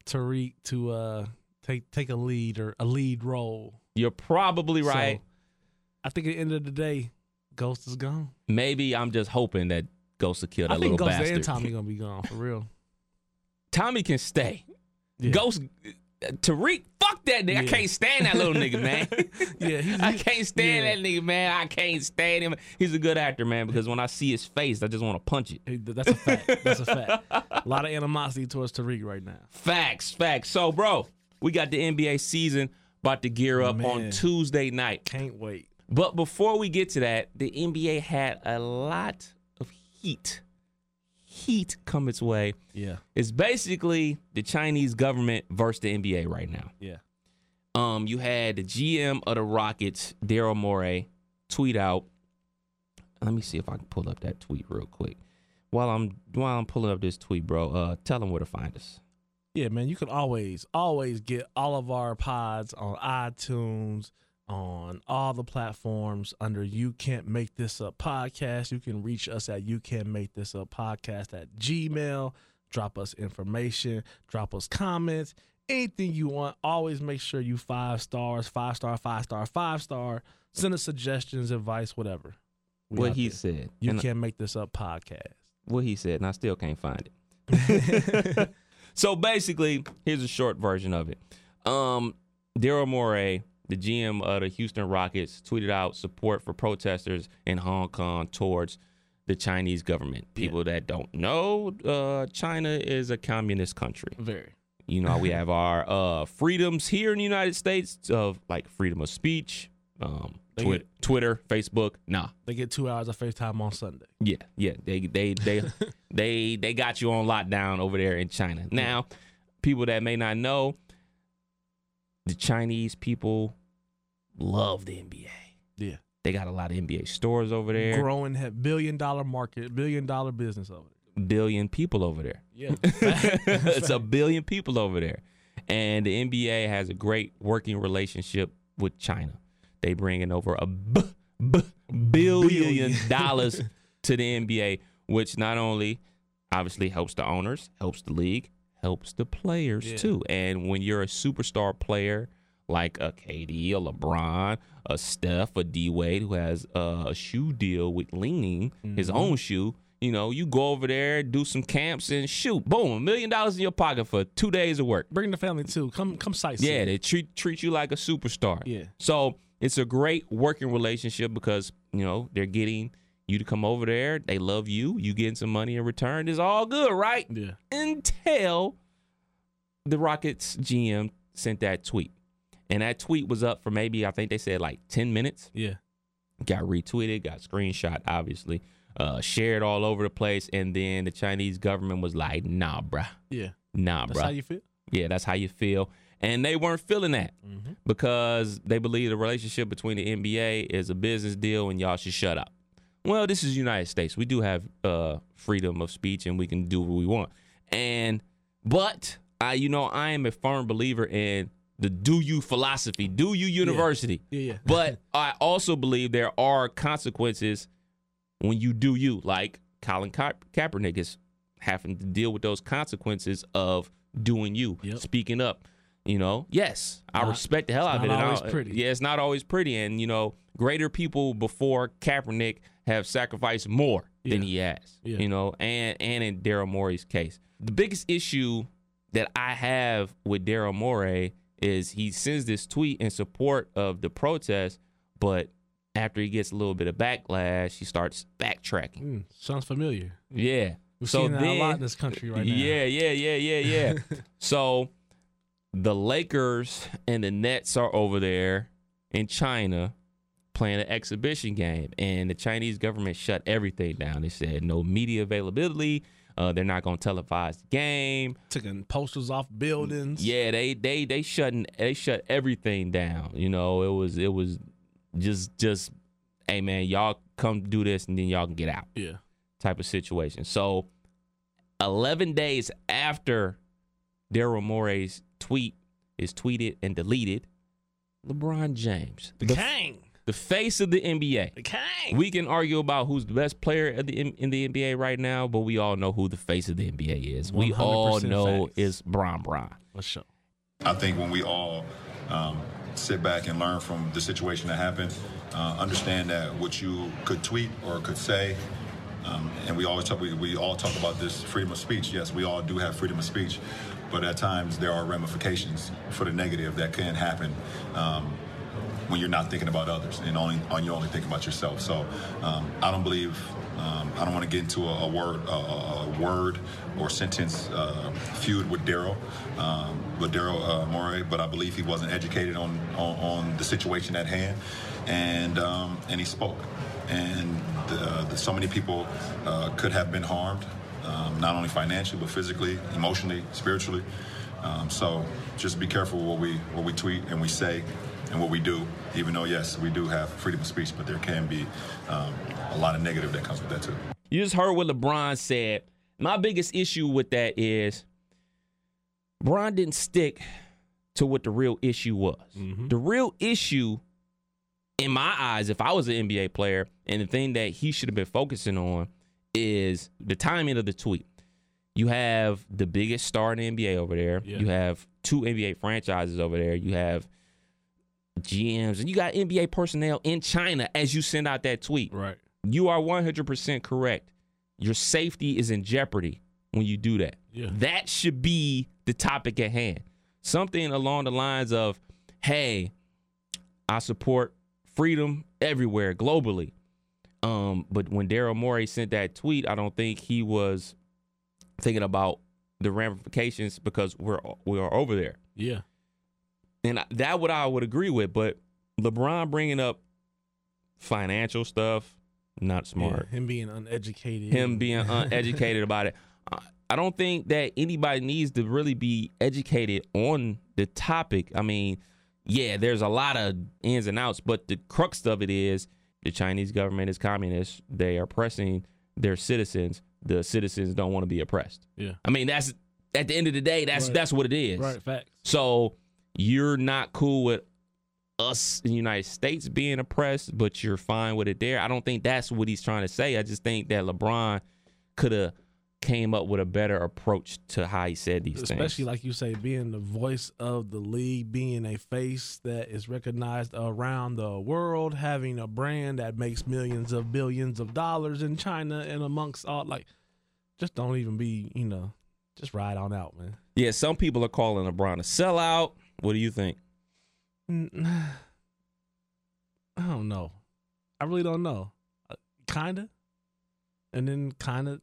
Tariq to uh take take a lead or a lead role. You're probably right. So, I think at the end of the day, Ghost is gone. Maybe I'm just hoping that Ghost will kill that I think little Ghost bastard. and Tommy gonna be gone for real. Tommy can stay. Yeah. Ghost, Tariq, fuck that nigga. I can't stand that little nigga, man. Yeah, he's, I can't stand yeah. that nigga, man. I can't stand him. He's a good actor, man, because when I see his face, I just want to punch it. That's a fact. That's a fact. A lot of animosity towards Tariq right now. Facts, facts. So, bro, we got the NBA season about to gear up on Tuesday night. Can't wait. But before we get to that, the NBA had a lot of heat. Heat come its way. Yeah, It's basically the Chinese government versus the NBA right now. yeah. Um, you had the GM of the Rockets, Daryl Morey, tweet out. Let me see if I can pull up that tweet real quick. While I'm while I'm pulling up this tweet, bro, uh, tell them where to find us. Yeah, man, you can always, always get all of our pods on iTunes, on all the platforms under You Can't Make This Up Podcast. You can reach us at You Can't Make This Up Podcast at Gmail. Drop us information, drop us comments, anything you want. Always make sure you five stars, five star, five star, five star. Send us suggestions, advice, whatever. We what he there. said. You And Can't Make This Up Podcast. what he said, and I still can't find it. so basically, here's a short version of it. Um, Daryl Morey, the GM of the Houston Rockets, tweeted out support for protesters in Hong Kong towards the Chinese government. People that don't know, uh, China is a communist country. Very. You know, we have our uh, freedoms here in the United States of like freedom of speech, um, Twi- get- Twitter, Facebook. Nah, They get two hours of FaceTime on Sunday. yeah, yeah. They they they they they got you on lockdown over there in China. Now, people that may not know, the Chinese people love the NBA. Yeah. They got a lot of NBA stores over there. growing billion dollar market, billion dollar business over there. Billion people over there. Yeah. it's a billion people over there. And the NBA has a great working relationship with China. They bring in over a b- b- billion dollars to the NBA, which not only obviously helps the owners, helps the league, helps the players Yeah. too. And when you're a superstar player like a KD, a LeBron, a Steph, a D Wade who has uh, a shoe deal with Li-Ning, his Mm-hmm. own shoe, you know, you go over there, do some camps, and shoot, boom, a million dollars in your pocket for two days of work. Bring the family too. Come come sightsee. Yeah, they treat treat you like a superstar. Yeah. So it's a great working relationship because you know they're getting you to come over there. They love you. You getting some money in return. It's all good, right? Yeah. Until the Rockets GM sent that tweet, and that tweet was up for maybe I think they said like ten minutes. Yeah. Got retweeted, got screenshot, obviously, uh, shared all over the place, and then the Chinese government was like, "Nah, bruh, Yeah. nah, bruh. That's bruh." how you feel. Yeah, that's how you feel. And they weren't feeling that Mm-hmm. because they believe the relationship between the NBA is a business deal and y'all should shut up. Well, this is the United States. We do have uh, freedom of speech and we can do what we want. And but I, you know, I am a firm believer in the do you philosophy, do you university. Yeah, yeah. But I also believe there are consequences when you do you, like Colin Ka- Kaepernick is having to deal with those consequences of doing you, Yep. speaking up. You know, yes, I respect the hell out of it. not always I- pretty. Yeah, it's not always pretty, and you know, greater people before Kaepernick have sacrificed more than he has. Yeah. You know, and and in Daryl Morey's case, the biggest issue that I have with Daryl Morey is he sends this tweet in support of the protest, but after he gets a little bit of backlash, he starts backtracking. Mm, sounds familiar. Yeah. We've so seen that then, a lot in this country right now. yeah, yeah, yeah, yeah, yeah. so the Lakers and the Nets are over there in China playing an exhibition game, and the Chinese government shut everything down. They said no media availability. Uh, they're not going to televise the game. Taking posters off buildings. Yeah, they they they shutting they shut everything down. You know, it was it was just just hey man, y'all come do this and then y'all can get out Yeah. type of situation. So 11 days after Daryl Morey's tweet is tweeted and deleted, LeBron James, The Kang. The face of the NBA. The Kang. We can argue about who's the best player in the, in the NBA right now, but we all know who the face of the NBA is. We all know facts. it's Bron Bron. For sure. I think when we all um, sit back and learn from the situation that happened, uh, understand that what you could tweet or could say, um, and we always talk, we, we all talk about this freedom of speech. Yes, we all do have freedom of speech, but at times there are ramifications for the negative that can happen. Um, when you're not thinking about others and only on you only think about yourself. So um, I don't believe um, I don't want to get into a, a word a, a word or sentence uh, feud with Daryl um, with Daryl uh, Morey, but I believe he wasn't educated on, on on the situation at hand, and um, and he spoke, and uh, the, so many people uh, could have been harmed. Um, not only financially, but physically, emotionally, spiritually. Um, so just be careful what we what we tweet and we say and what we do. Even though yes, we do have freedom of speech, but there can be um, a lot of negative that comes with that too. You just heard what LeBron said. My biggest issue with that is Bron didn't stick to what the real issue was. The real issue, in my eyes, if I was an NBA player, and the thing that he should have been focusing on is the timing of the tweet. You have the biggest star in the NBA over there. Yeah. You have two NBA franchises over there. You have GMs, and you got NBA personnel in China as you send out that tweet. Right. You are 100% correct. Your safety is in jeopardy when you do that. Yeah. That should be the topic at hand. Something along the lines of, hey, I support freedom everywhere globally. Um, but when Daryl Morey sent that tweet, I don't think he was thinking about the ramifications because we're we are over there. Yeah. And that what I would agree with. But LeBron bringing up financial stuff, not smart Yeah, Him being uneducated. him being uneducated about it. I- don't think that anybody needs to really be educated on the topic. I mean, yeah, there's a lot of ins and outs, but the crux of it is the Chinese government is communist. They are oppressing their citizens. The citizens don't want to be oppressed. Yeah. I mean, that's at the end of the day, that's Right. that's what it is. Right. Facts. So you're not cool with us in the United States being oppressed, but you're fine with it there. I don't think that's what he's trying to say. I just think that LeBron could have came up with a better approach to how he said these Especially things. Especially like you say, being the voice of the league, being a face that is recognized around the world, having a brand that makes millions of billions of dollars in China and amongst all like, just don't even be, you know, just ride on out, man. yeah, some people are calling LeBron a sellout. What do you think? I don't know. I really don't know. Uh, kinda, and then kinda,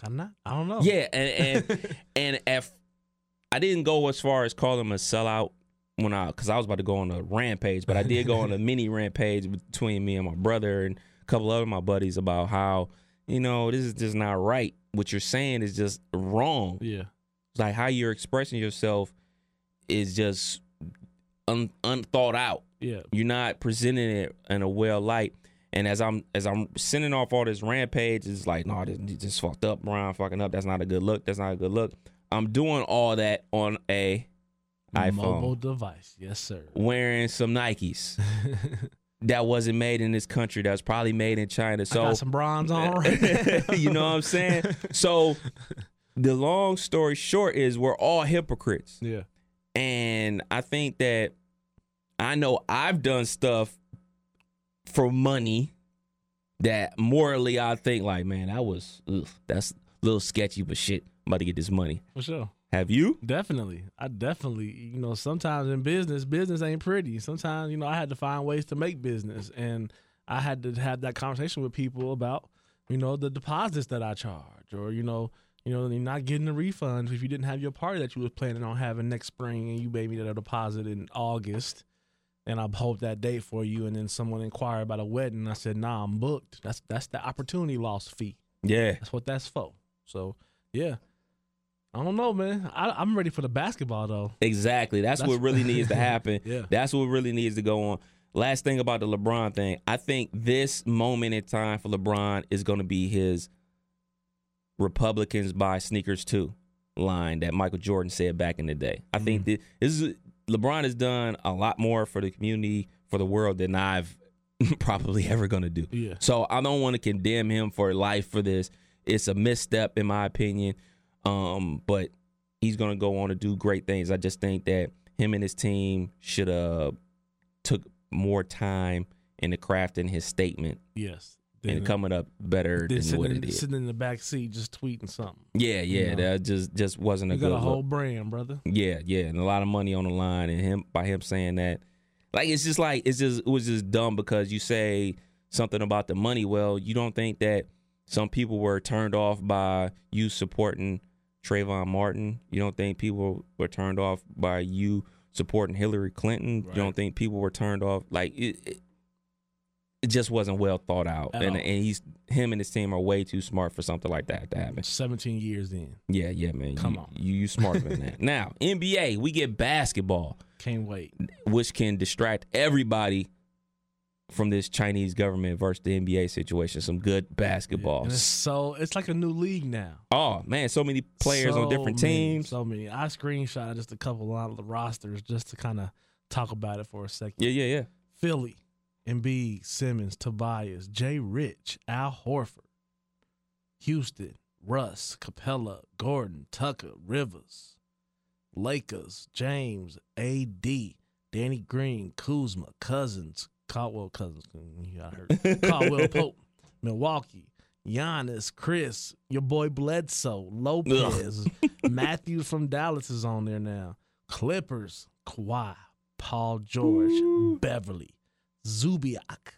kinda not. I don't know. Yeah, and and and if I didn't go as far as calling him a sellout when I because I was about to go on a rampage, but I did go on a mini rampage between me and my brother and a couple other my buddies about how you know this is just not right. What you're saying is just wrong. yeah, It's like how you're expressing yourself is just un, unthought out yeah. you're not presenting it in a well light. And as I'm as I'm sending off all this rampage, it's like, no, this, this just fucked up, Brian, fucking up. That's not a good look. That's not a good look. I'm doing all that on a iPhone, Mobile device, yes, sir. wearing some Nikes that wasn't made in this country. That was probably made in China. So got some bronze on. Right you know what I'm saying? So the long story short is we're all hypocrites. yeah, And I think that I know I've done stuff for money that morally I think like, man, that was ugh, that's a little sketchy, but shit, I'm about to get this money. for sure. Have you? Definitely. I definitely, you know, sometimes in business, business ain't pretty. Sometimes, you know, I had to find ways to make business and I had to have that conversation with people about, you know, the deposits that I charge or, you know, you know, you're not getting the refunds if you didn't have your party that you was planning on having next spring and you made me that a deposit in August and I hold that date for you and then someone inquired about a wedding and I said, nah, I'm booked. That's that's the opportunity loss fee. Yeah. That's what that's for. So yeah. I don't know, man. I, I'm ready for the basketball though. Exactly. That's, That's- what really needs to happen. Yeah. That's what really needs to go on. Last thing about the LeBron thing, I think this moment in time for LeBron is going to be his Republicans buy sneakers too line that Michael Jordan said back in the day. I think that this is LeBron has done a lot more for the community, for the world than I've probably ever going to do. Yeah. So I don't want to condemn him for life for this. It's a misstep in my opinion. Um, but he's going to go on to do great things. I just think that him and his team should have took more time in the crafting his statement Yes. And coming up better than what it is. sitting in the back seat just tweeting something. Yeah, yeah, know. that just just wasn't a You good got a whole look. brand, brother. Yeah, yeah, and a lot of money on the line, and him by him saying that, like it's just like it's just it was just dumb because you say something about the money. Well, you don't think that some people were turned off by you supporting Trayvon Martin. You don't think people were turned off by you supporting Hillary Clinton. You don't think people were turned off like it. it it just wasn't well thought out, At and all. and he's him and his team are way too smart for something like that to happen. 17 years in. Yeah, yeah, man. Come you, on. you you smarter than that. Now NBA, we get basketball, Can't wait. which can distract everybody from this Chinese government versus the NBA situation. Some good basketball. And it's so it's like a new league now. Oh man, so many players on different many, teams. So many. I screenshot just a couple of the rosters just to kind of talk about it for a second. Yeah, yeah, yeah. Philly, Embiid, Simmons, Tobias, Jay Rich, Al Horford, Houston, Russ, Capela, Gordon, Tucker, Rivers, Lakers, James, AD, Danny Green, Kuzma, Cousins, Caldwell Cousins, you got hurt, Caldwell Pope, Milwaukee, Giannis, Chris, your boy Bledsoe, Lopez, Matthews from Dallas is on there now, Clippers, Kawhi, Paul George, Beverley, Zubiak,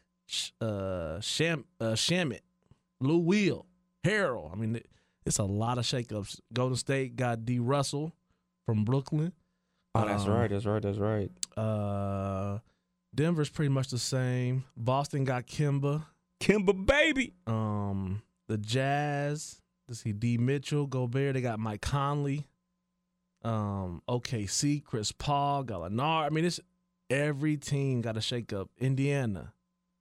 uh, Sham, uh, Shamet, Lou Will, Harrell. I mean, it's a lot of shakeups. Golden State got D. Russell from Brooklyn. Oh, that's Um, right. That's right. That's right. Uh, Denver's pretty much the same. Boston got Kemba. Kemba baby. Um, the Jazz. Let's see, D. Mitchell, Gobert. They got Mike Conley. Um, OKC, Chris Paul, Gallinari. I mean, it's every team got a shakeup. Indiana,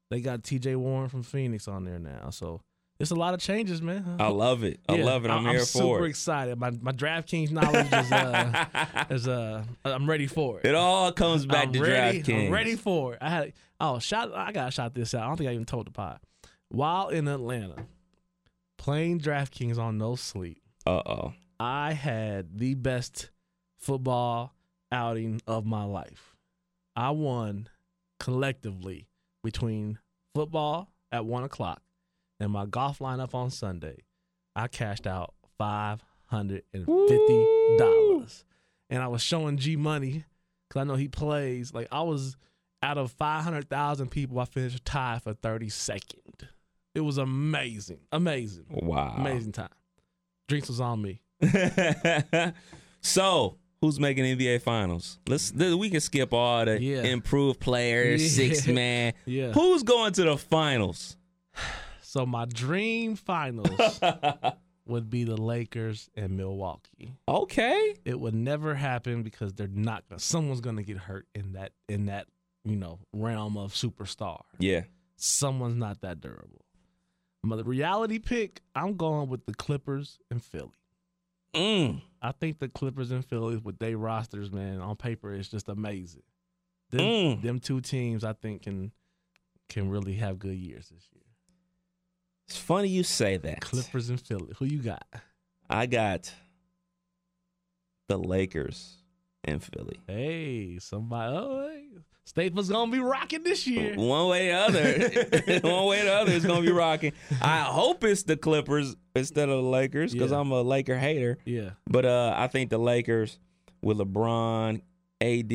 they got T.J. Warren from Phoenix on there now. So it's a lot of changes, man. I love it. I Yeah, love it. I'm, here super for it. Super excited. My my DraftKings knowledge is uh, is uh, I'm ready for it. It all comes back I'm to ready, DraftKings. I'm ready for it. I had oh shot. I got shot this out. I don't think I even told the pod. While in Atlanta, playing DraftKings on no sleep, Uh oh. I had the best football outing of my life. I won collectively between football at one o'clock and my golf lineup on Sunday. I cashed out five hundred and fifty dollars, and I was showing G Money because I know he plays. Like I was out of five hundred thousand people, I finished tied for thirty second. It was amazing, amazing, Wow. amazing time. Drinks was on me. so, who's making NBA Finals? Let's we can skip all the Yeah. improved players, Yeah. six man. Yeah. Who's going to the finals? So my dream finals would be the Lakers and Milwaukee. Okay. It would never happen because they're not gonna someone's gonna get hurt in that in that, you know, realm of superstar. Yeah. Someone's not that durable. But the reality pick, I'm going with the Clippers and Philly. Mm. I think the Clippers and Phillies with their rosters, man, on paper it's just amazing. Them, Mm. them two teams I think can can really have good years this year. It's funny you say that. Clippers and Philly. Who you got? I got the Lakers and Philly. Hey, somebody. Oh, hey. Staples gonna be rocking this year. One way or the other. One way or the other, it's going to be rocking. I hope it's the Clippers instead of the Lakers because Yeah. I'm a Laker hater. Yeah, But uh, I think the Lakers with LeBron, AD.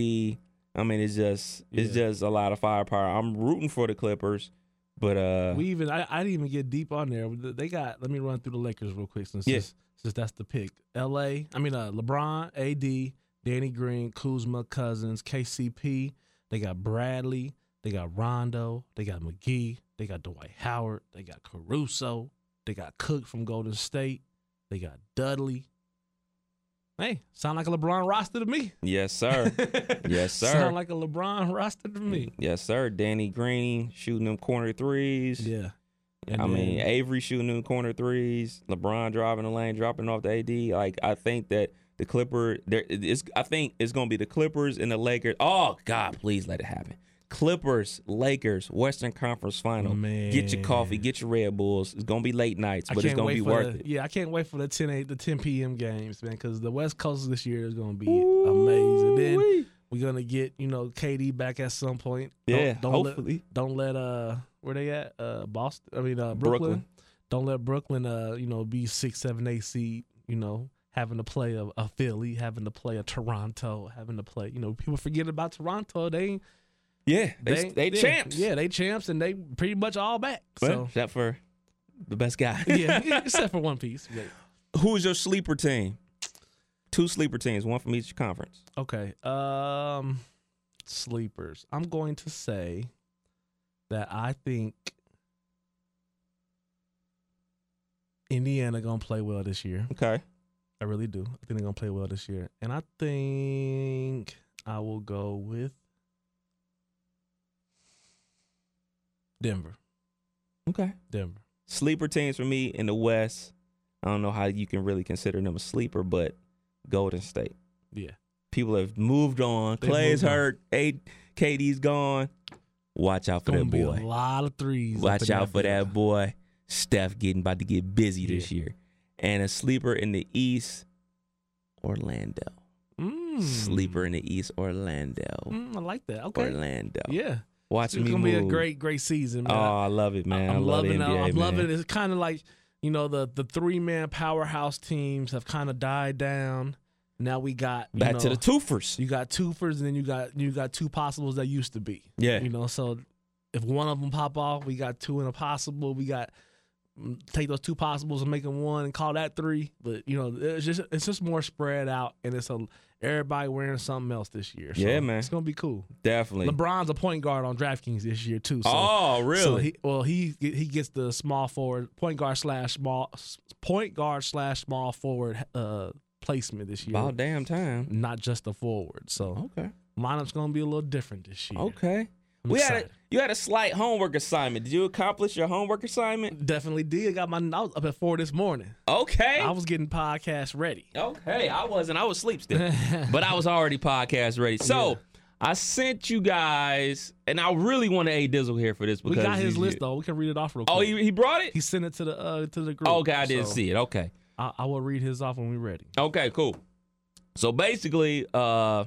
I mean, it's just it's Yeah. just a lot of firepower. I'm rooting for the Clippers, but uh, we even. I, I didn't even get deep on there. They got. Let me run through the Lakers real quick since Yeah. since, since that's the pick. L.A. I mean, uh, LeBron, A.D., Danny Green, Kuzma, Cousins, KCP. They got Bradley. They got Rondo. They got McGee. They got Dwight Howard. They got Caruso. They got Cook from Golden State. They got Dudley. Hey, sound like a LeBron roster to me. yes, sir. yes, sir. Sound like a LeBron roster to me. yes, sir. Danny Green shooting them corner threes. Yeah. And I mean, Avery shooting them corner threes, LeBron driving the lane, dropping off the AD. Like I think that the Clipper, there is. I think it's gonna be the Clippers and the Lakers. Oh God, please let it happen. Clippers, Lakers, Western Conference Final. Man. Get your coffee, get your Red Bulls. It's gonna be late nights, but it's gonna be worth the, it. Yeah, I can't wait for the 10 8, the 10 p.m. games, man, because the West Coast this year is going to be amazing. Then we're going to get, you know, KD back at some point. Yeah, don't hopefully. Let, don't let, uh, where they at? Uh, Boston, I mean, uh, Brooklyn. Brooklyn. Don't let Brooklyn, uh, you know, be six, seven, eight seed, you know, having to play a, a Philly, having to play a Toronto, having to play, you know, people forget about Toronto. They Yeah, they they, yeah, champs. Yeah, they champs and they pretty much all back. Well, So, except for the best guy. yeah, except for one piece. Who's your sleeper team? Two sleeper teams, one from each conference. Okay. Um sleepers. I'm going to say that I think Indiana gonna play well this year. Okay. I really do. I think they're gonna play well this year. And I think I will go with Denver. Okay. Denver. Sleeper teams for me in the West. I don't know how you can really consider them a sleeper, but Golden State. Yeah. People have moved on. They've Clay's moved on. hurt. A- KD's gone. Watch out for Gonna that boy. a lot of threes. Watch out for that boy. Steph getting about to get busy this year. And a sleeper in the East, Orlando. Mm. Sleeper in the East, Orlando. Mm, I like that. Okay. Orlando. Yeah. Watch it's me gonna move. be a great, great season. Man. Oh, I love it, man. I I'm love loving. NBA, I'm loving it. It's kind of like you know the the three man powerhouse teams have kind of died down. Now we got you Back know, to the twofers. You got twofers, and then you got you got two possibles that used to be. Yeah. you know. So if one of them pop off, we got two in a possible. We got take those two possibles and make them one and call that three. But you know, it's just it's just more spread out, and it's a everybody wearing something else this year. So Yeah, man. it's gonna be cool. Definitely. LeBron's a point guard on DraftKings this year too. So oh, really? so he, well, he he gets the small forward, point guard slash small, point guard slash small forward uh, placement this year. About damn time. Not just a forward. So Okay. lineup's gonna be a little different this year. Okay. I'm we had a, excited. You had a slight homework assignment. Did you accomplish your homework assignment? Definitely did. I Got my I was up at four this morning. Okay. I was getting podcast ready. Okay, I wasn't. I was sleep still, but I was already podcast ready. So I sent you guys, and I really want to A Dizzle here for this because We got his list though. We can read it off real quick. Oh, he, he brought it. he sent it to the uh, to the group. Okay, I didn't So see it. Okay, I, I will read his off when we're ready. okay, cool. So basically, uh,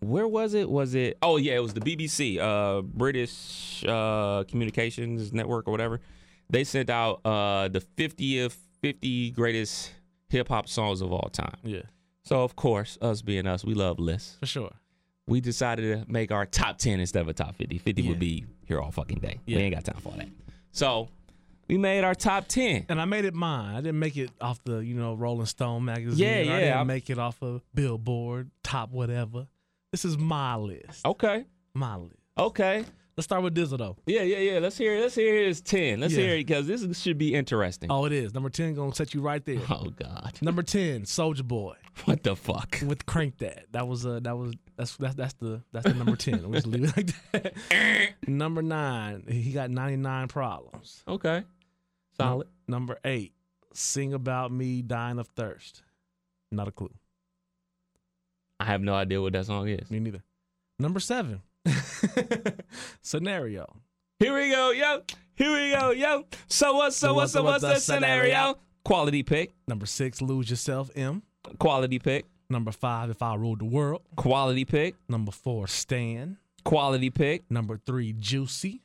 where was it? Was it? Oh yeah, it was the BBC, uh, British uh, Communications Network or whatever. They sent out uh the 50th 50 greatest hip hop songs of all time. Yeah, So of course, us being us, we love lists. for sure. we decided to make our top 10 instead of a top 50. 50 Yeah. would be here all fucking day. Yeah. We ain't got time for all that. So we made our top 10. And I made it mine. I didn't make it off the, you know, Rolling Stone magazine. Yeah, yeah. I didn't I'm- make it off of Billboard, top whatever. This is my list. Okay. My list. Okay. Let's start with Dizzle though. Yeah, yeah, yeah. Let's hear let's hear his 10. Let's Yeah. hear it because this should be interesting. Oh, it is. Number 10 gonna set you right there. Oh, God. Number 10, Soulja Boy What the fuck? with Crank That. That was uh that was that's that's that's the that's the number 10. We'll just leave it like that. number 9, he got 99 problems. Okay. Solid. Number 8, Sing About Me Dying of Thirst. Not a clue. I have no idea what that song is. Me neither. Number 7. Scenario. Here we go, yo. Here we go, yo. So what? So what? So what's the scenario? Quality pick. Number six, lose yourself, M. Quality pick. Number five, if I ruled the world. Quality pick. Number four, Stan. Quality pick. Number three, Juicy.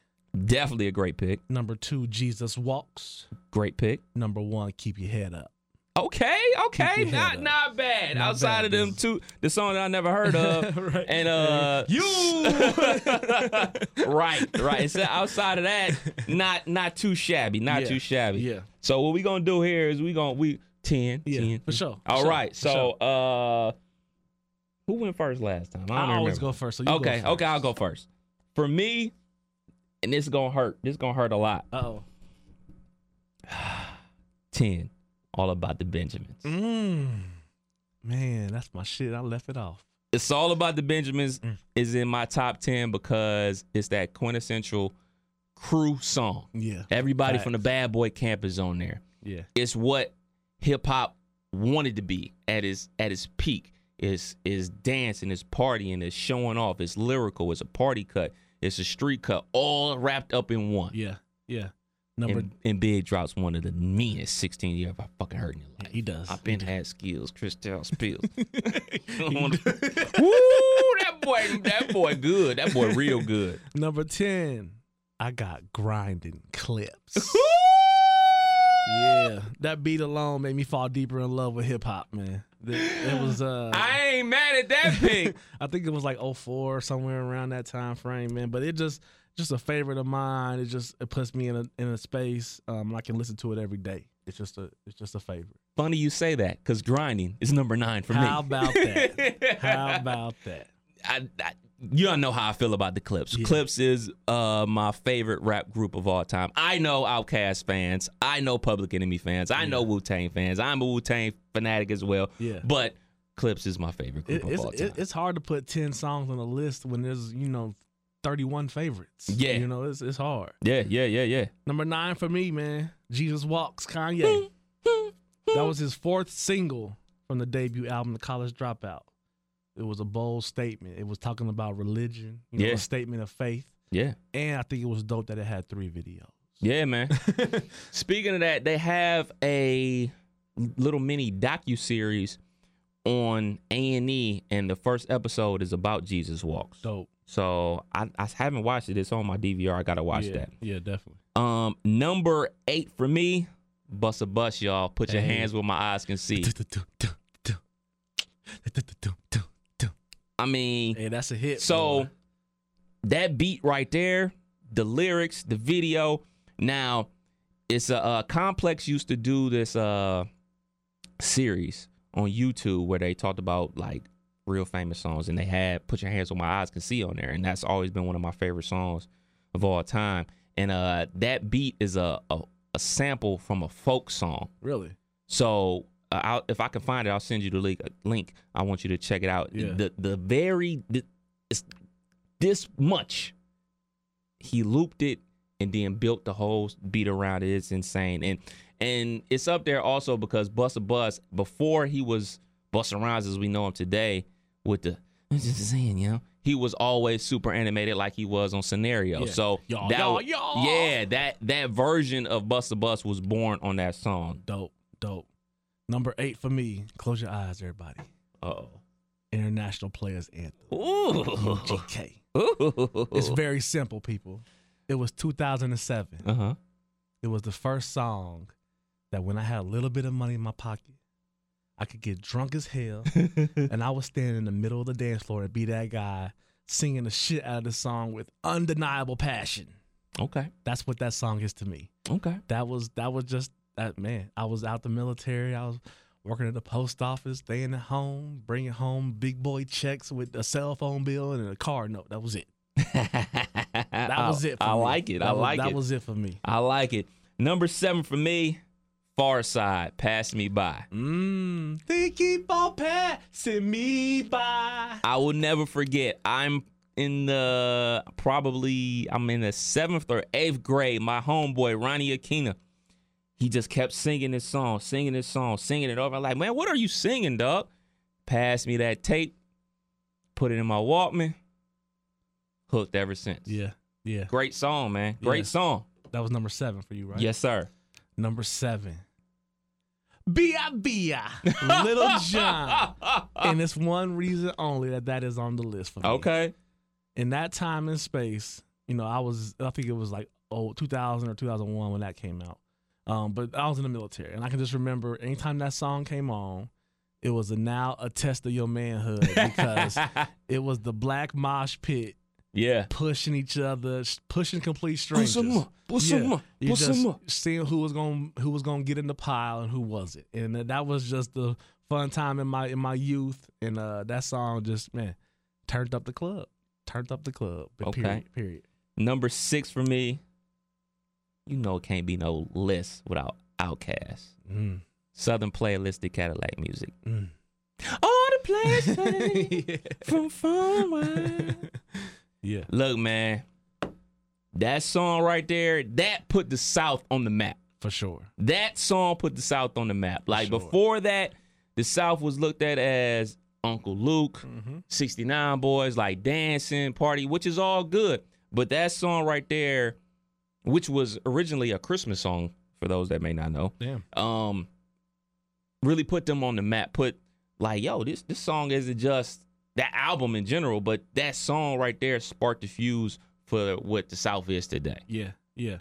Definitely a great pick. Number two, Jesus Walks. Great pick. Number one, Keep Your Head Up. Okay, okay, not not bad. Not Outside bad, of them two, the song that I never heard of, Right. and uh, You! right, right. So outside of that, not not too shabby, not Yeah, too shabby. yeah. So what we gonna do here is we gonna we 10, Yeah, 10. for sure, for All sure, right. for So uh, who went first last time? I, don't I always remember. go first. So you okay, go okay, I'll go first. For me, and this is gonna hurt. This is gonna hurt a lot. Uh oh. Ten. All about the Benjamins. Mm. Man, that's my shit. I left it off. It's all about the Benjamins Mm. is in my top 10 because it's that quintessential crew song. Yeah. Everybody from the Bad Boy Camp is on there. Yeah. It's what hip hop wanted to be at its at its peak. Is is dancing, is partying, is showing off, it's lyrical, it's a party cut, it's a street cut, all wrapped up in one. Yeah. Yeah. Number And, and Big drops one of the meanest 16 years I fucking heard in your life. he does. I've been had skills, Cristal Spills. Woo, that boy, that boy good. That boy real good. Number 10, I got grinding Clipse. yeah. That beat alone made me fall deeper in love with hip hop, man. It, it was uh I ain't mad at that pick. I think it was like 04 somewhere around that time frame, man. But it just just a favorite of mine. It just it puts me in a in a space. Um I can listen to it every day. It's just a it's just a favorite. Funny you say that, because grinding is number nine for me. How me. about that? How about that? I, I, you don't know how I feel about the Clipse. Clipse is uh, my favorite rap group of all time. I know Outkast fans. I know Public Enemy fans. I know Wu Tang fans. I'm a Wu Tang fanatic as well. Yeah. But Clipse is my favorite group It, of all time. it, it's hard to put 10 songs on a list when there's, you know, 31 favorites. Yeah. You know, it's it's hard. yeah, yeah, yeah, yeah. Number 9 for me, man. Jesus Walks, Kanye. that was his fourth single from the debut album The College Dropout. It was a bold statement. It was talking about religion, you know, Yeah. a statement of faith. Yeah. And I think it was dope that it had three videos. Yeah, man. Speaking of that, they have a little mini docu series on A and E, and the first episode is about Jesus walks. Dope. So I, I haven't watched it. It's on my DVR. I gotta watch yeah, that. Yeah, definitely. Um, number eight for me, Busta Bus, y'all. Put your hands where my eyes can see. I mean, Hey, that's a hit. so boy. that beat right there, the lyrics, the video. Now, it's a uh, complex used to do this uh series on YouTube where they talked about like real famous songs, and they had "Put Your Hands on My Eyes Can See" on there, and that's always been one of my favorite songs of all time. And uh, that beat is a, a a sample from a folk song. really, So uh, I'll, if I can find it, I'll send you the link. Link. I want you to check it out. Yeah. The the very the, it's this much. He looped it and then built the whole beat around it. It's insane, and and it's up there also because Busta Bus before he was Busta Rhymes as we know him today with the. I'm just saying, you know, he was always super animated like he was on Scenario. Yeah. So Y'all, that y'all, y'all. yeah, that that version of Busta Bus was born on that song. dope, dope. Number eight for me. Close your eyes, everybody. Oh. International Players Anthem. Ooh. Ooh. It's very simple, people. It was 2007. uh huh. It was the first song that when I had a little bit of money in my pocket, I could get drunk as hell, and I would stand in the middle of the dance floor and be that guy singing the shit out of the song with undeniable passion. Okay. That's what that song is to me. Okay. That was that was just that man. I was out the military. I was working at the post office, staying at home, bringing home big boy checks with a cell phone bill and a car note. That was it. That was it. For I me. like it. That I was- like that it. That was it for me. I like it. Number seven for me, Pharcyde, Pass Me By. Mmm. They keep on passing me by. I will never forget. I'm in the probably I'm in the seventh or eighth grade. My homeboy Ronnie Akina, he just kept singing this song, singing this song, singing it over. I'm like, man, what are you singing, dog? Pass me that tape. Put it in my Walkman. Hooked ever since. Yeah. Yeah. Great song, man. Great Yeah. song. That was number seven for you, right? Yes, sir. Number seven. Bia Bia. Lil Jon. and it's one reason only that that is on the list for me. Okay. in that time and space, you know, I was I think it was like oh 2000 or 2001 when that came out. Um, but I was in the military, and I can just remember anytime that song came on, it was a now a test of your manhood because it was the black mosh pit Yeah. pushing each other, pushing complete strangers. some more, put some more, you put just more. seeing who was going who was going to get in the pile and who was it, and that- that was just the fun time in my in my youth. And uh, that song just man turned up the club, turned up the club. Okay. Period. Period. Number six for me. You know it can't be no list without Outkast. Mm. Southern playlistic Cadillac music. Mm. All the players from far away. Yeah. Look, man. That song right there, that put the South on the map. for sure. That song put the South on the map. Like Sure. before that, the South was looked at as Uncle Luke, Mm-hmm. 69 Boys, like dancing, party, which is all good. But that song right there, which was originally a Christmas song, for those that may not know, Damn. um, really put them on the map. Put like, yo, this this song isn't just that album in general, but that song right there sparked the fuse for what the South is today. Yeah, yeah.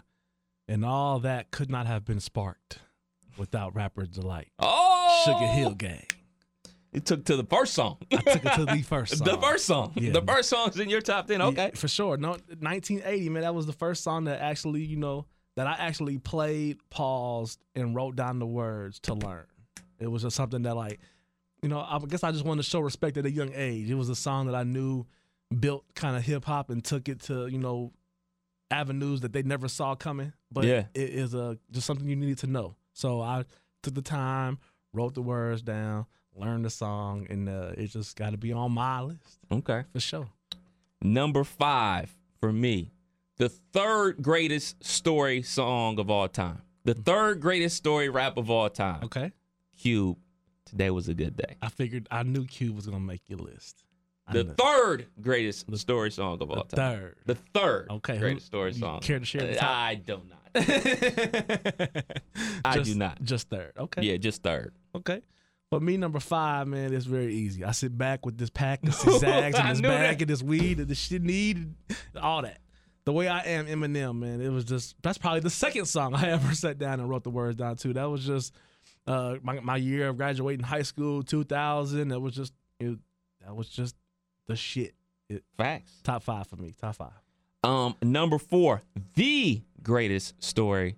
And all that could not have been sparked without Rapper's Delight. Oh, Sugarhill Gang. It took to the first song. I took it to the first song. The first song. Yeah. The first song's in your top 10. Yeah, Okay. for sure. No, 1980, man. That was the first song that actually, you know, that I actually played, paused, and wrote down the words to learn. It was just something that, like, you know, I guess I just wanted to show respect at a young age. It was a song that I knew built kind of hip hop and took it to, you know, avenues that they never saw coming. But Yeah. it is a just something you needed to know. So I took the time, wrote the words down, learned the song, and uh, it just got to be on my list Okay. for sure. Number five for me, the third greatest story song of all time. The third greatest story rap of all time. Okay. Cube, today was a good day. I figured I knew Cube was gonna make your list. I The knew- third greatest story song of all the time. third. The third Okay, who- greatest story you song. care to share the top? I do not. I Just- do not. Just third. Okay. Yeah, just third. Okay. But me, number five, man, it's very easy. I sit back with this pack of zags I and this bag that. and this weed and this shit need all that. The way I am, Eminem, man, it was just that's probably the second song I ever sat down and wrote the words down to. That was just uh, my my year of graduating high school, 2000. That was just it, that was just the shit. It, Facts. top five for me. Top five. Um, number four, the greatest story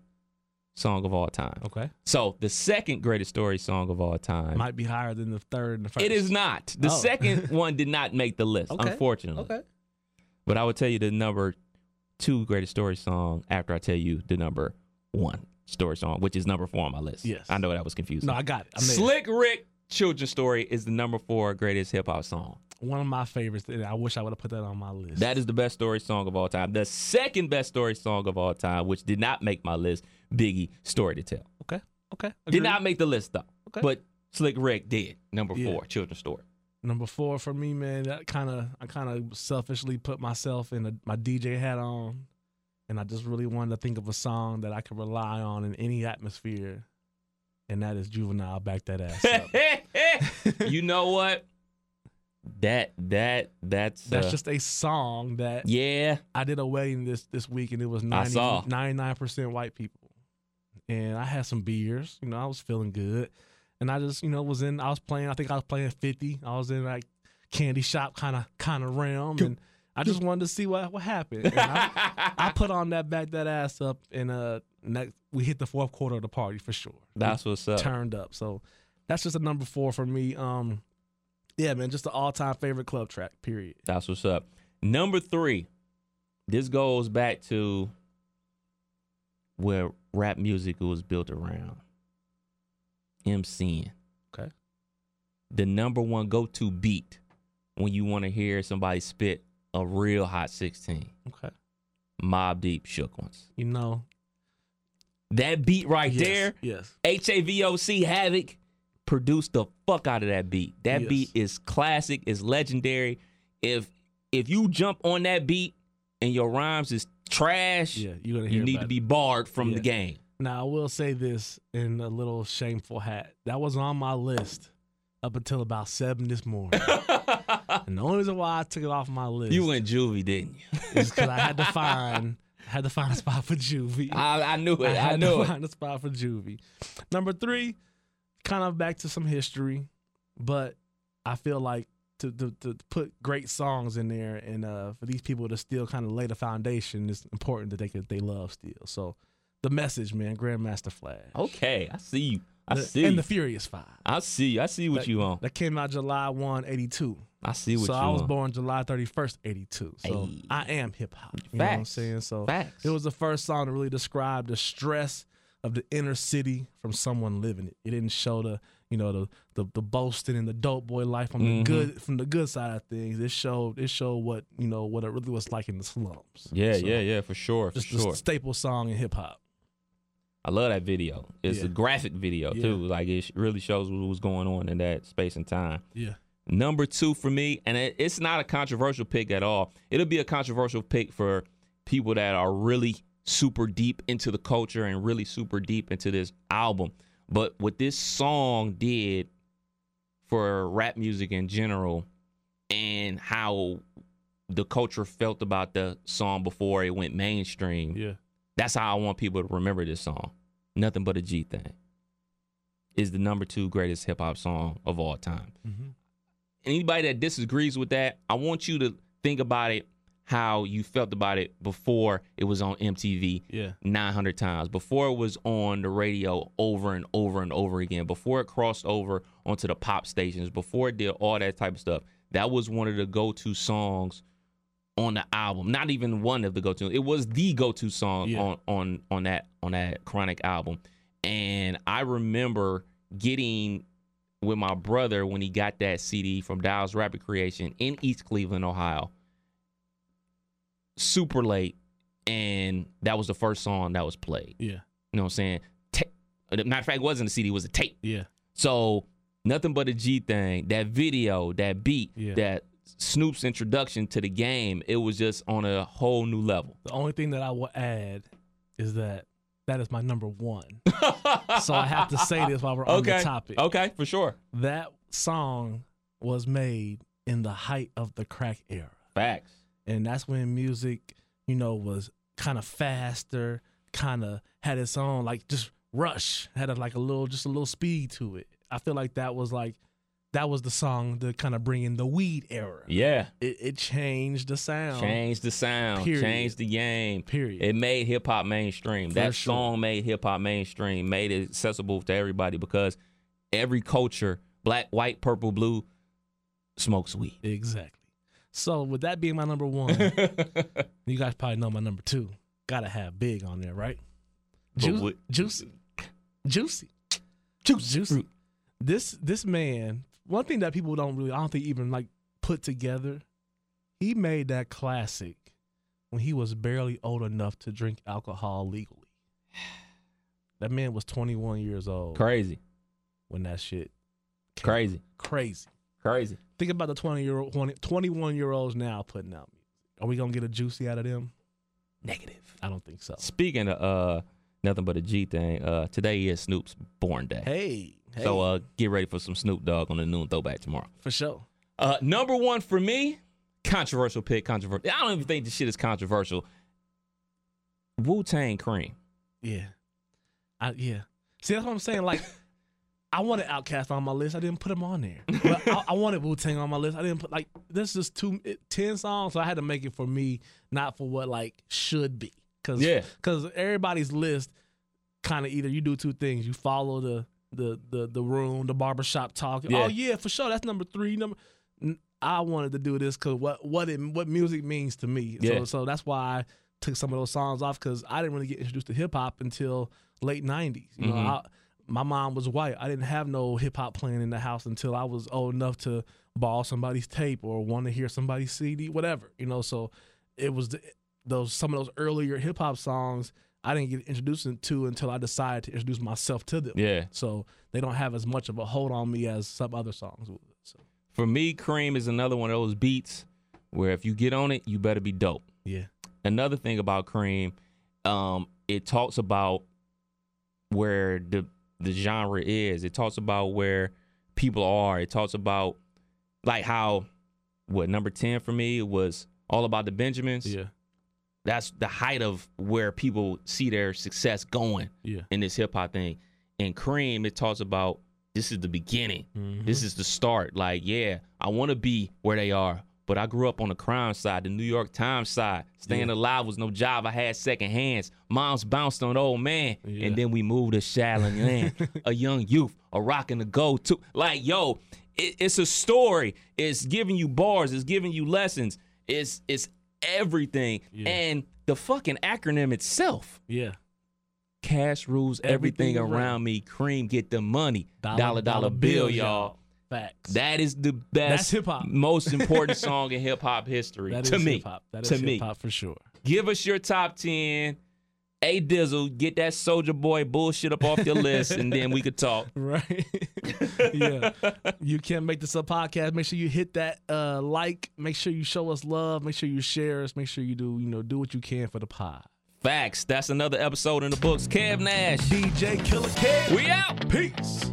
song of all time. Okay. So the second greatest story song of all time. Might be higher than the third and the first. it is not. The Oh. second one did not make the list, Okay. unfortunately. Okay. But I will tell you the number two greatest story song after I tell you the number one story song, which is number four on my list. Yes. I know that was confusing. No, I got it. I. Slick Rick Children's Story is the number four greatest hip hop song. One of my favorites. and I wish I would have put that on my list. That is the best story song of all time. The second best story song of all time, which did not make my list, Biggie Story to Tell. okay. Okay. Did not make the list though. Okay. But Slick Rick did. Number Yeah. four, Children's Story. Number four for me, man. That kind of I kind of selfishly put myself in a, my DJ hat on, and I just really wanted to think of a song that I could rely on in any atmosphere, and that is Juvenile. Back that ass up. you know what? That that that's That's uh, just a song that yeah. I did a wedding this this week, and it was I 99 percent white people, and I had some beers. You know, I was feeling good, and I just you know was in. I was playing. I think I was playing fifty. I was in like candy shop kind of kind of realm, and I just wanted to see what what happened. I, I put on that back that ass up, and uh, next we hit the fourth quarter of the party for sure. That's what's up. turned up. So that's just a number four for me. Um, yeah, man, just the all time favorite club track. Period. That's what's up. Number three. This goes back to where rap music was built around. MCing. Okay. The number one go to beat when you want to hear somebody spit a real hot 16. Okay. Mobb Deep Shook Ones. You know, That beat right yes, there, Yes. HAVOC Havoc produced the fuck out of that beat. That Yes. beat is classic, is legendary. If if you jump on that beat and your rhymes is trash, Yeah, you're gonna hear. you need to be barred from Yeah. the game. Now I will say this in a little shameful hat. That was on my list up until about seven this morning. and the only reason why I took it off my list you went juvie, didn't you? is because I had to find had to find a spot for Juvie. I, I knew it. I, had knew to it. find a spot for Juvie. Number three, kind of back to some history, but I feel like to, to, to put great songs in there and uh, for these people to still kind of lay the foundation, it's important that they could they love still. So the message, man, Grandmaster Flash. Okay, I see you. I The- see. And the Furious Five. I see. I see what that, you on. That came out July 1, 82. I see what you So you I was on. born July 31st, 82. So Hey. I am hip hop. You know what I'm saying? So Facts. it was the first song to really describe the stress of the inner city from someone living it. It didn't show the, you know the the, the boasting and the dope boy life from Mhm. the good from the good side of things. It showed it showed what you know what it really was like in the slums. Yeah, So, yeah, yeah, for sure, for Just sure. the staple song in hip hop. I love that video. It's Yeah. a graphic video Yeah. too. Like it really shows what was going on in that space and time. Yeah. Number two for me, and it, it's not a controversial pick at all. It'll be a controversial pick for people that are really super deep into the culture and really super deep into this album. But what this song did for rap music in general and how the culture felt about the song before it went mainstream. Yeah. That's how I want people to remember this song. Nothing but a G thing. Is the number two greatest hip hop song of all time. Mm-hmm. Anybody that disagrees with that, I want you to think about it how you felt about it before it was on MTV Yeah. 900 times, before it was on the radio over and over and over again, before it crossed over onto the pop stations, before it did all that type of stuff. That was one of the go to songs on the album. Not even one of the go to. It was the go to song Yeah. on on on that on that Chronic album. And I remember getting with my brother when he got that CD from Dials Rapid Creation in East Cleveland, Ohio. Super late, and that was the first song that was played. Yeah. You know what I'm saying? Ta- uh, matter of fact, it wasn't a CD, it was a tape. Yeah. So nothing but a G thing. That video, that beat, Yeah. that Snoop's introduction to the game, it was just on a whole new level. The only thing that I will add is that that is my number one. so I have to say this while we're on the topic. Okay, for sure. That song was made in the height of the crack era. Facts. And that's when music, you know, was kind of faster, kind of had its own like just rush, had a, like a little just a little speed to it. I feel like that was like that was the song to kind of bring in the weed era. Yeah. It, it changed the sound. Changed the sound, Period. changed the game. Period. It made hip hop mainstream. For that sure. song made hip hop mainstream, made it accessible to everybody because every culture, black, white, purple, blue, smokes weed. Exactly. So with that being my number one, you guys probably know my number two. Gotta have big on there, right? But Ju- what- juicy, juicy, juicy, juicy. This this man, one thing that people don't really, I don't think even like put together. He made that classic when he was barely old enough to drink alcohol legally. That man was 21 years old Crazy. when that shit Crazy. crazy. Crazy. Think about the 20 year old 20, 21 year olds now putting out music. Are we gonna get a juicy out of them? Negative. I don't think so. Speaking of uh nothing but a G thing, uh today is Snoop's born day. Hey, hey, So uh get ready for some Snoop Dogg on the noon throwback tomorrow. for sure. Uh number one for me, controversial pick, controversial. I don't even think this shit is controversial. Wu Tang Cream. Yeah, I yeah. See, that's what I'm saying. Like, I wanted Outkast on my list. I didn't put him on there. But I, I wanted Wu Tang on my list. I didn't put like this is two it, ten songs, so I had to make it for me, not for what like should be. Cause Yeah. cause everybody's list kind of either you do two things. You follow the the the the room, the barbershop talking. Yeah. Oh yeah, for sure. That's number three. Number. I wanted to do this because what what it what music means to me. Yeah. So so that's why I took some of those songs off because I didn't really get introduced to hip hop until late '90s. You know, Mhm. I, my mom was white. I didn't have no hip hop playing in the house until I was old enough to borrow somebody's tape or want to hear somebody's CD, whatever. You know, so it was the, those some of those earlier hip hop songs I didn't get introduced to until I decided to introduce myself to them. Yeah. So they don't have as much of a hold on me as some other songs would. So For me, Cream is another one of those beats where if you get on it, you better be dope. yeah, Another thing about Cream, um, it talks about where the the genre is. It talks about where people are. It talks about like how what number 10 for me was all about the Benjamins. yeah, That's the height of where people see their success going yeah. in this hip hop thing. And Cream, it talks about this is the beginning. Mhm. This is the start. Like, yeah, I want to be where they are, but I grew up on the crime side, the New York Times side. Staying alive was no job. I had second hands. Moms bounced on old man, Yeah. and then we moved to Shaolin Land. a young youth, a rockin' the go to. Like, yo, it, it's a story. It's giving you bars. It's giving you lessons. It's it's everything. Yeah. And the fucking acronym itself Yeah. Cash rules everything, Everything around. around me. Cream get the money. Dollar dollar, bill, y'all. Facts. That is the best, That's hip-hop. most important song in hip hop history That to me. hip hop. That is to me, hip hop for sure. give us your top ten. A Dizzle, get that Soulja Boy bullshit up off your list, and then we could talk. Right. yeah. You can't make this a podcast. Make sure you hit that uh, like. Make sure you show us love. Make sure you share us. Make sure you do, you know, do what you can for the pod. Facts. That's another episode in the books. Kev Nash. DJ Killer Kev. We out. Peace.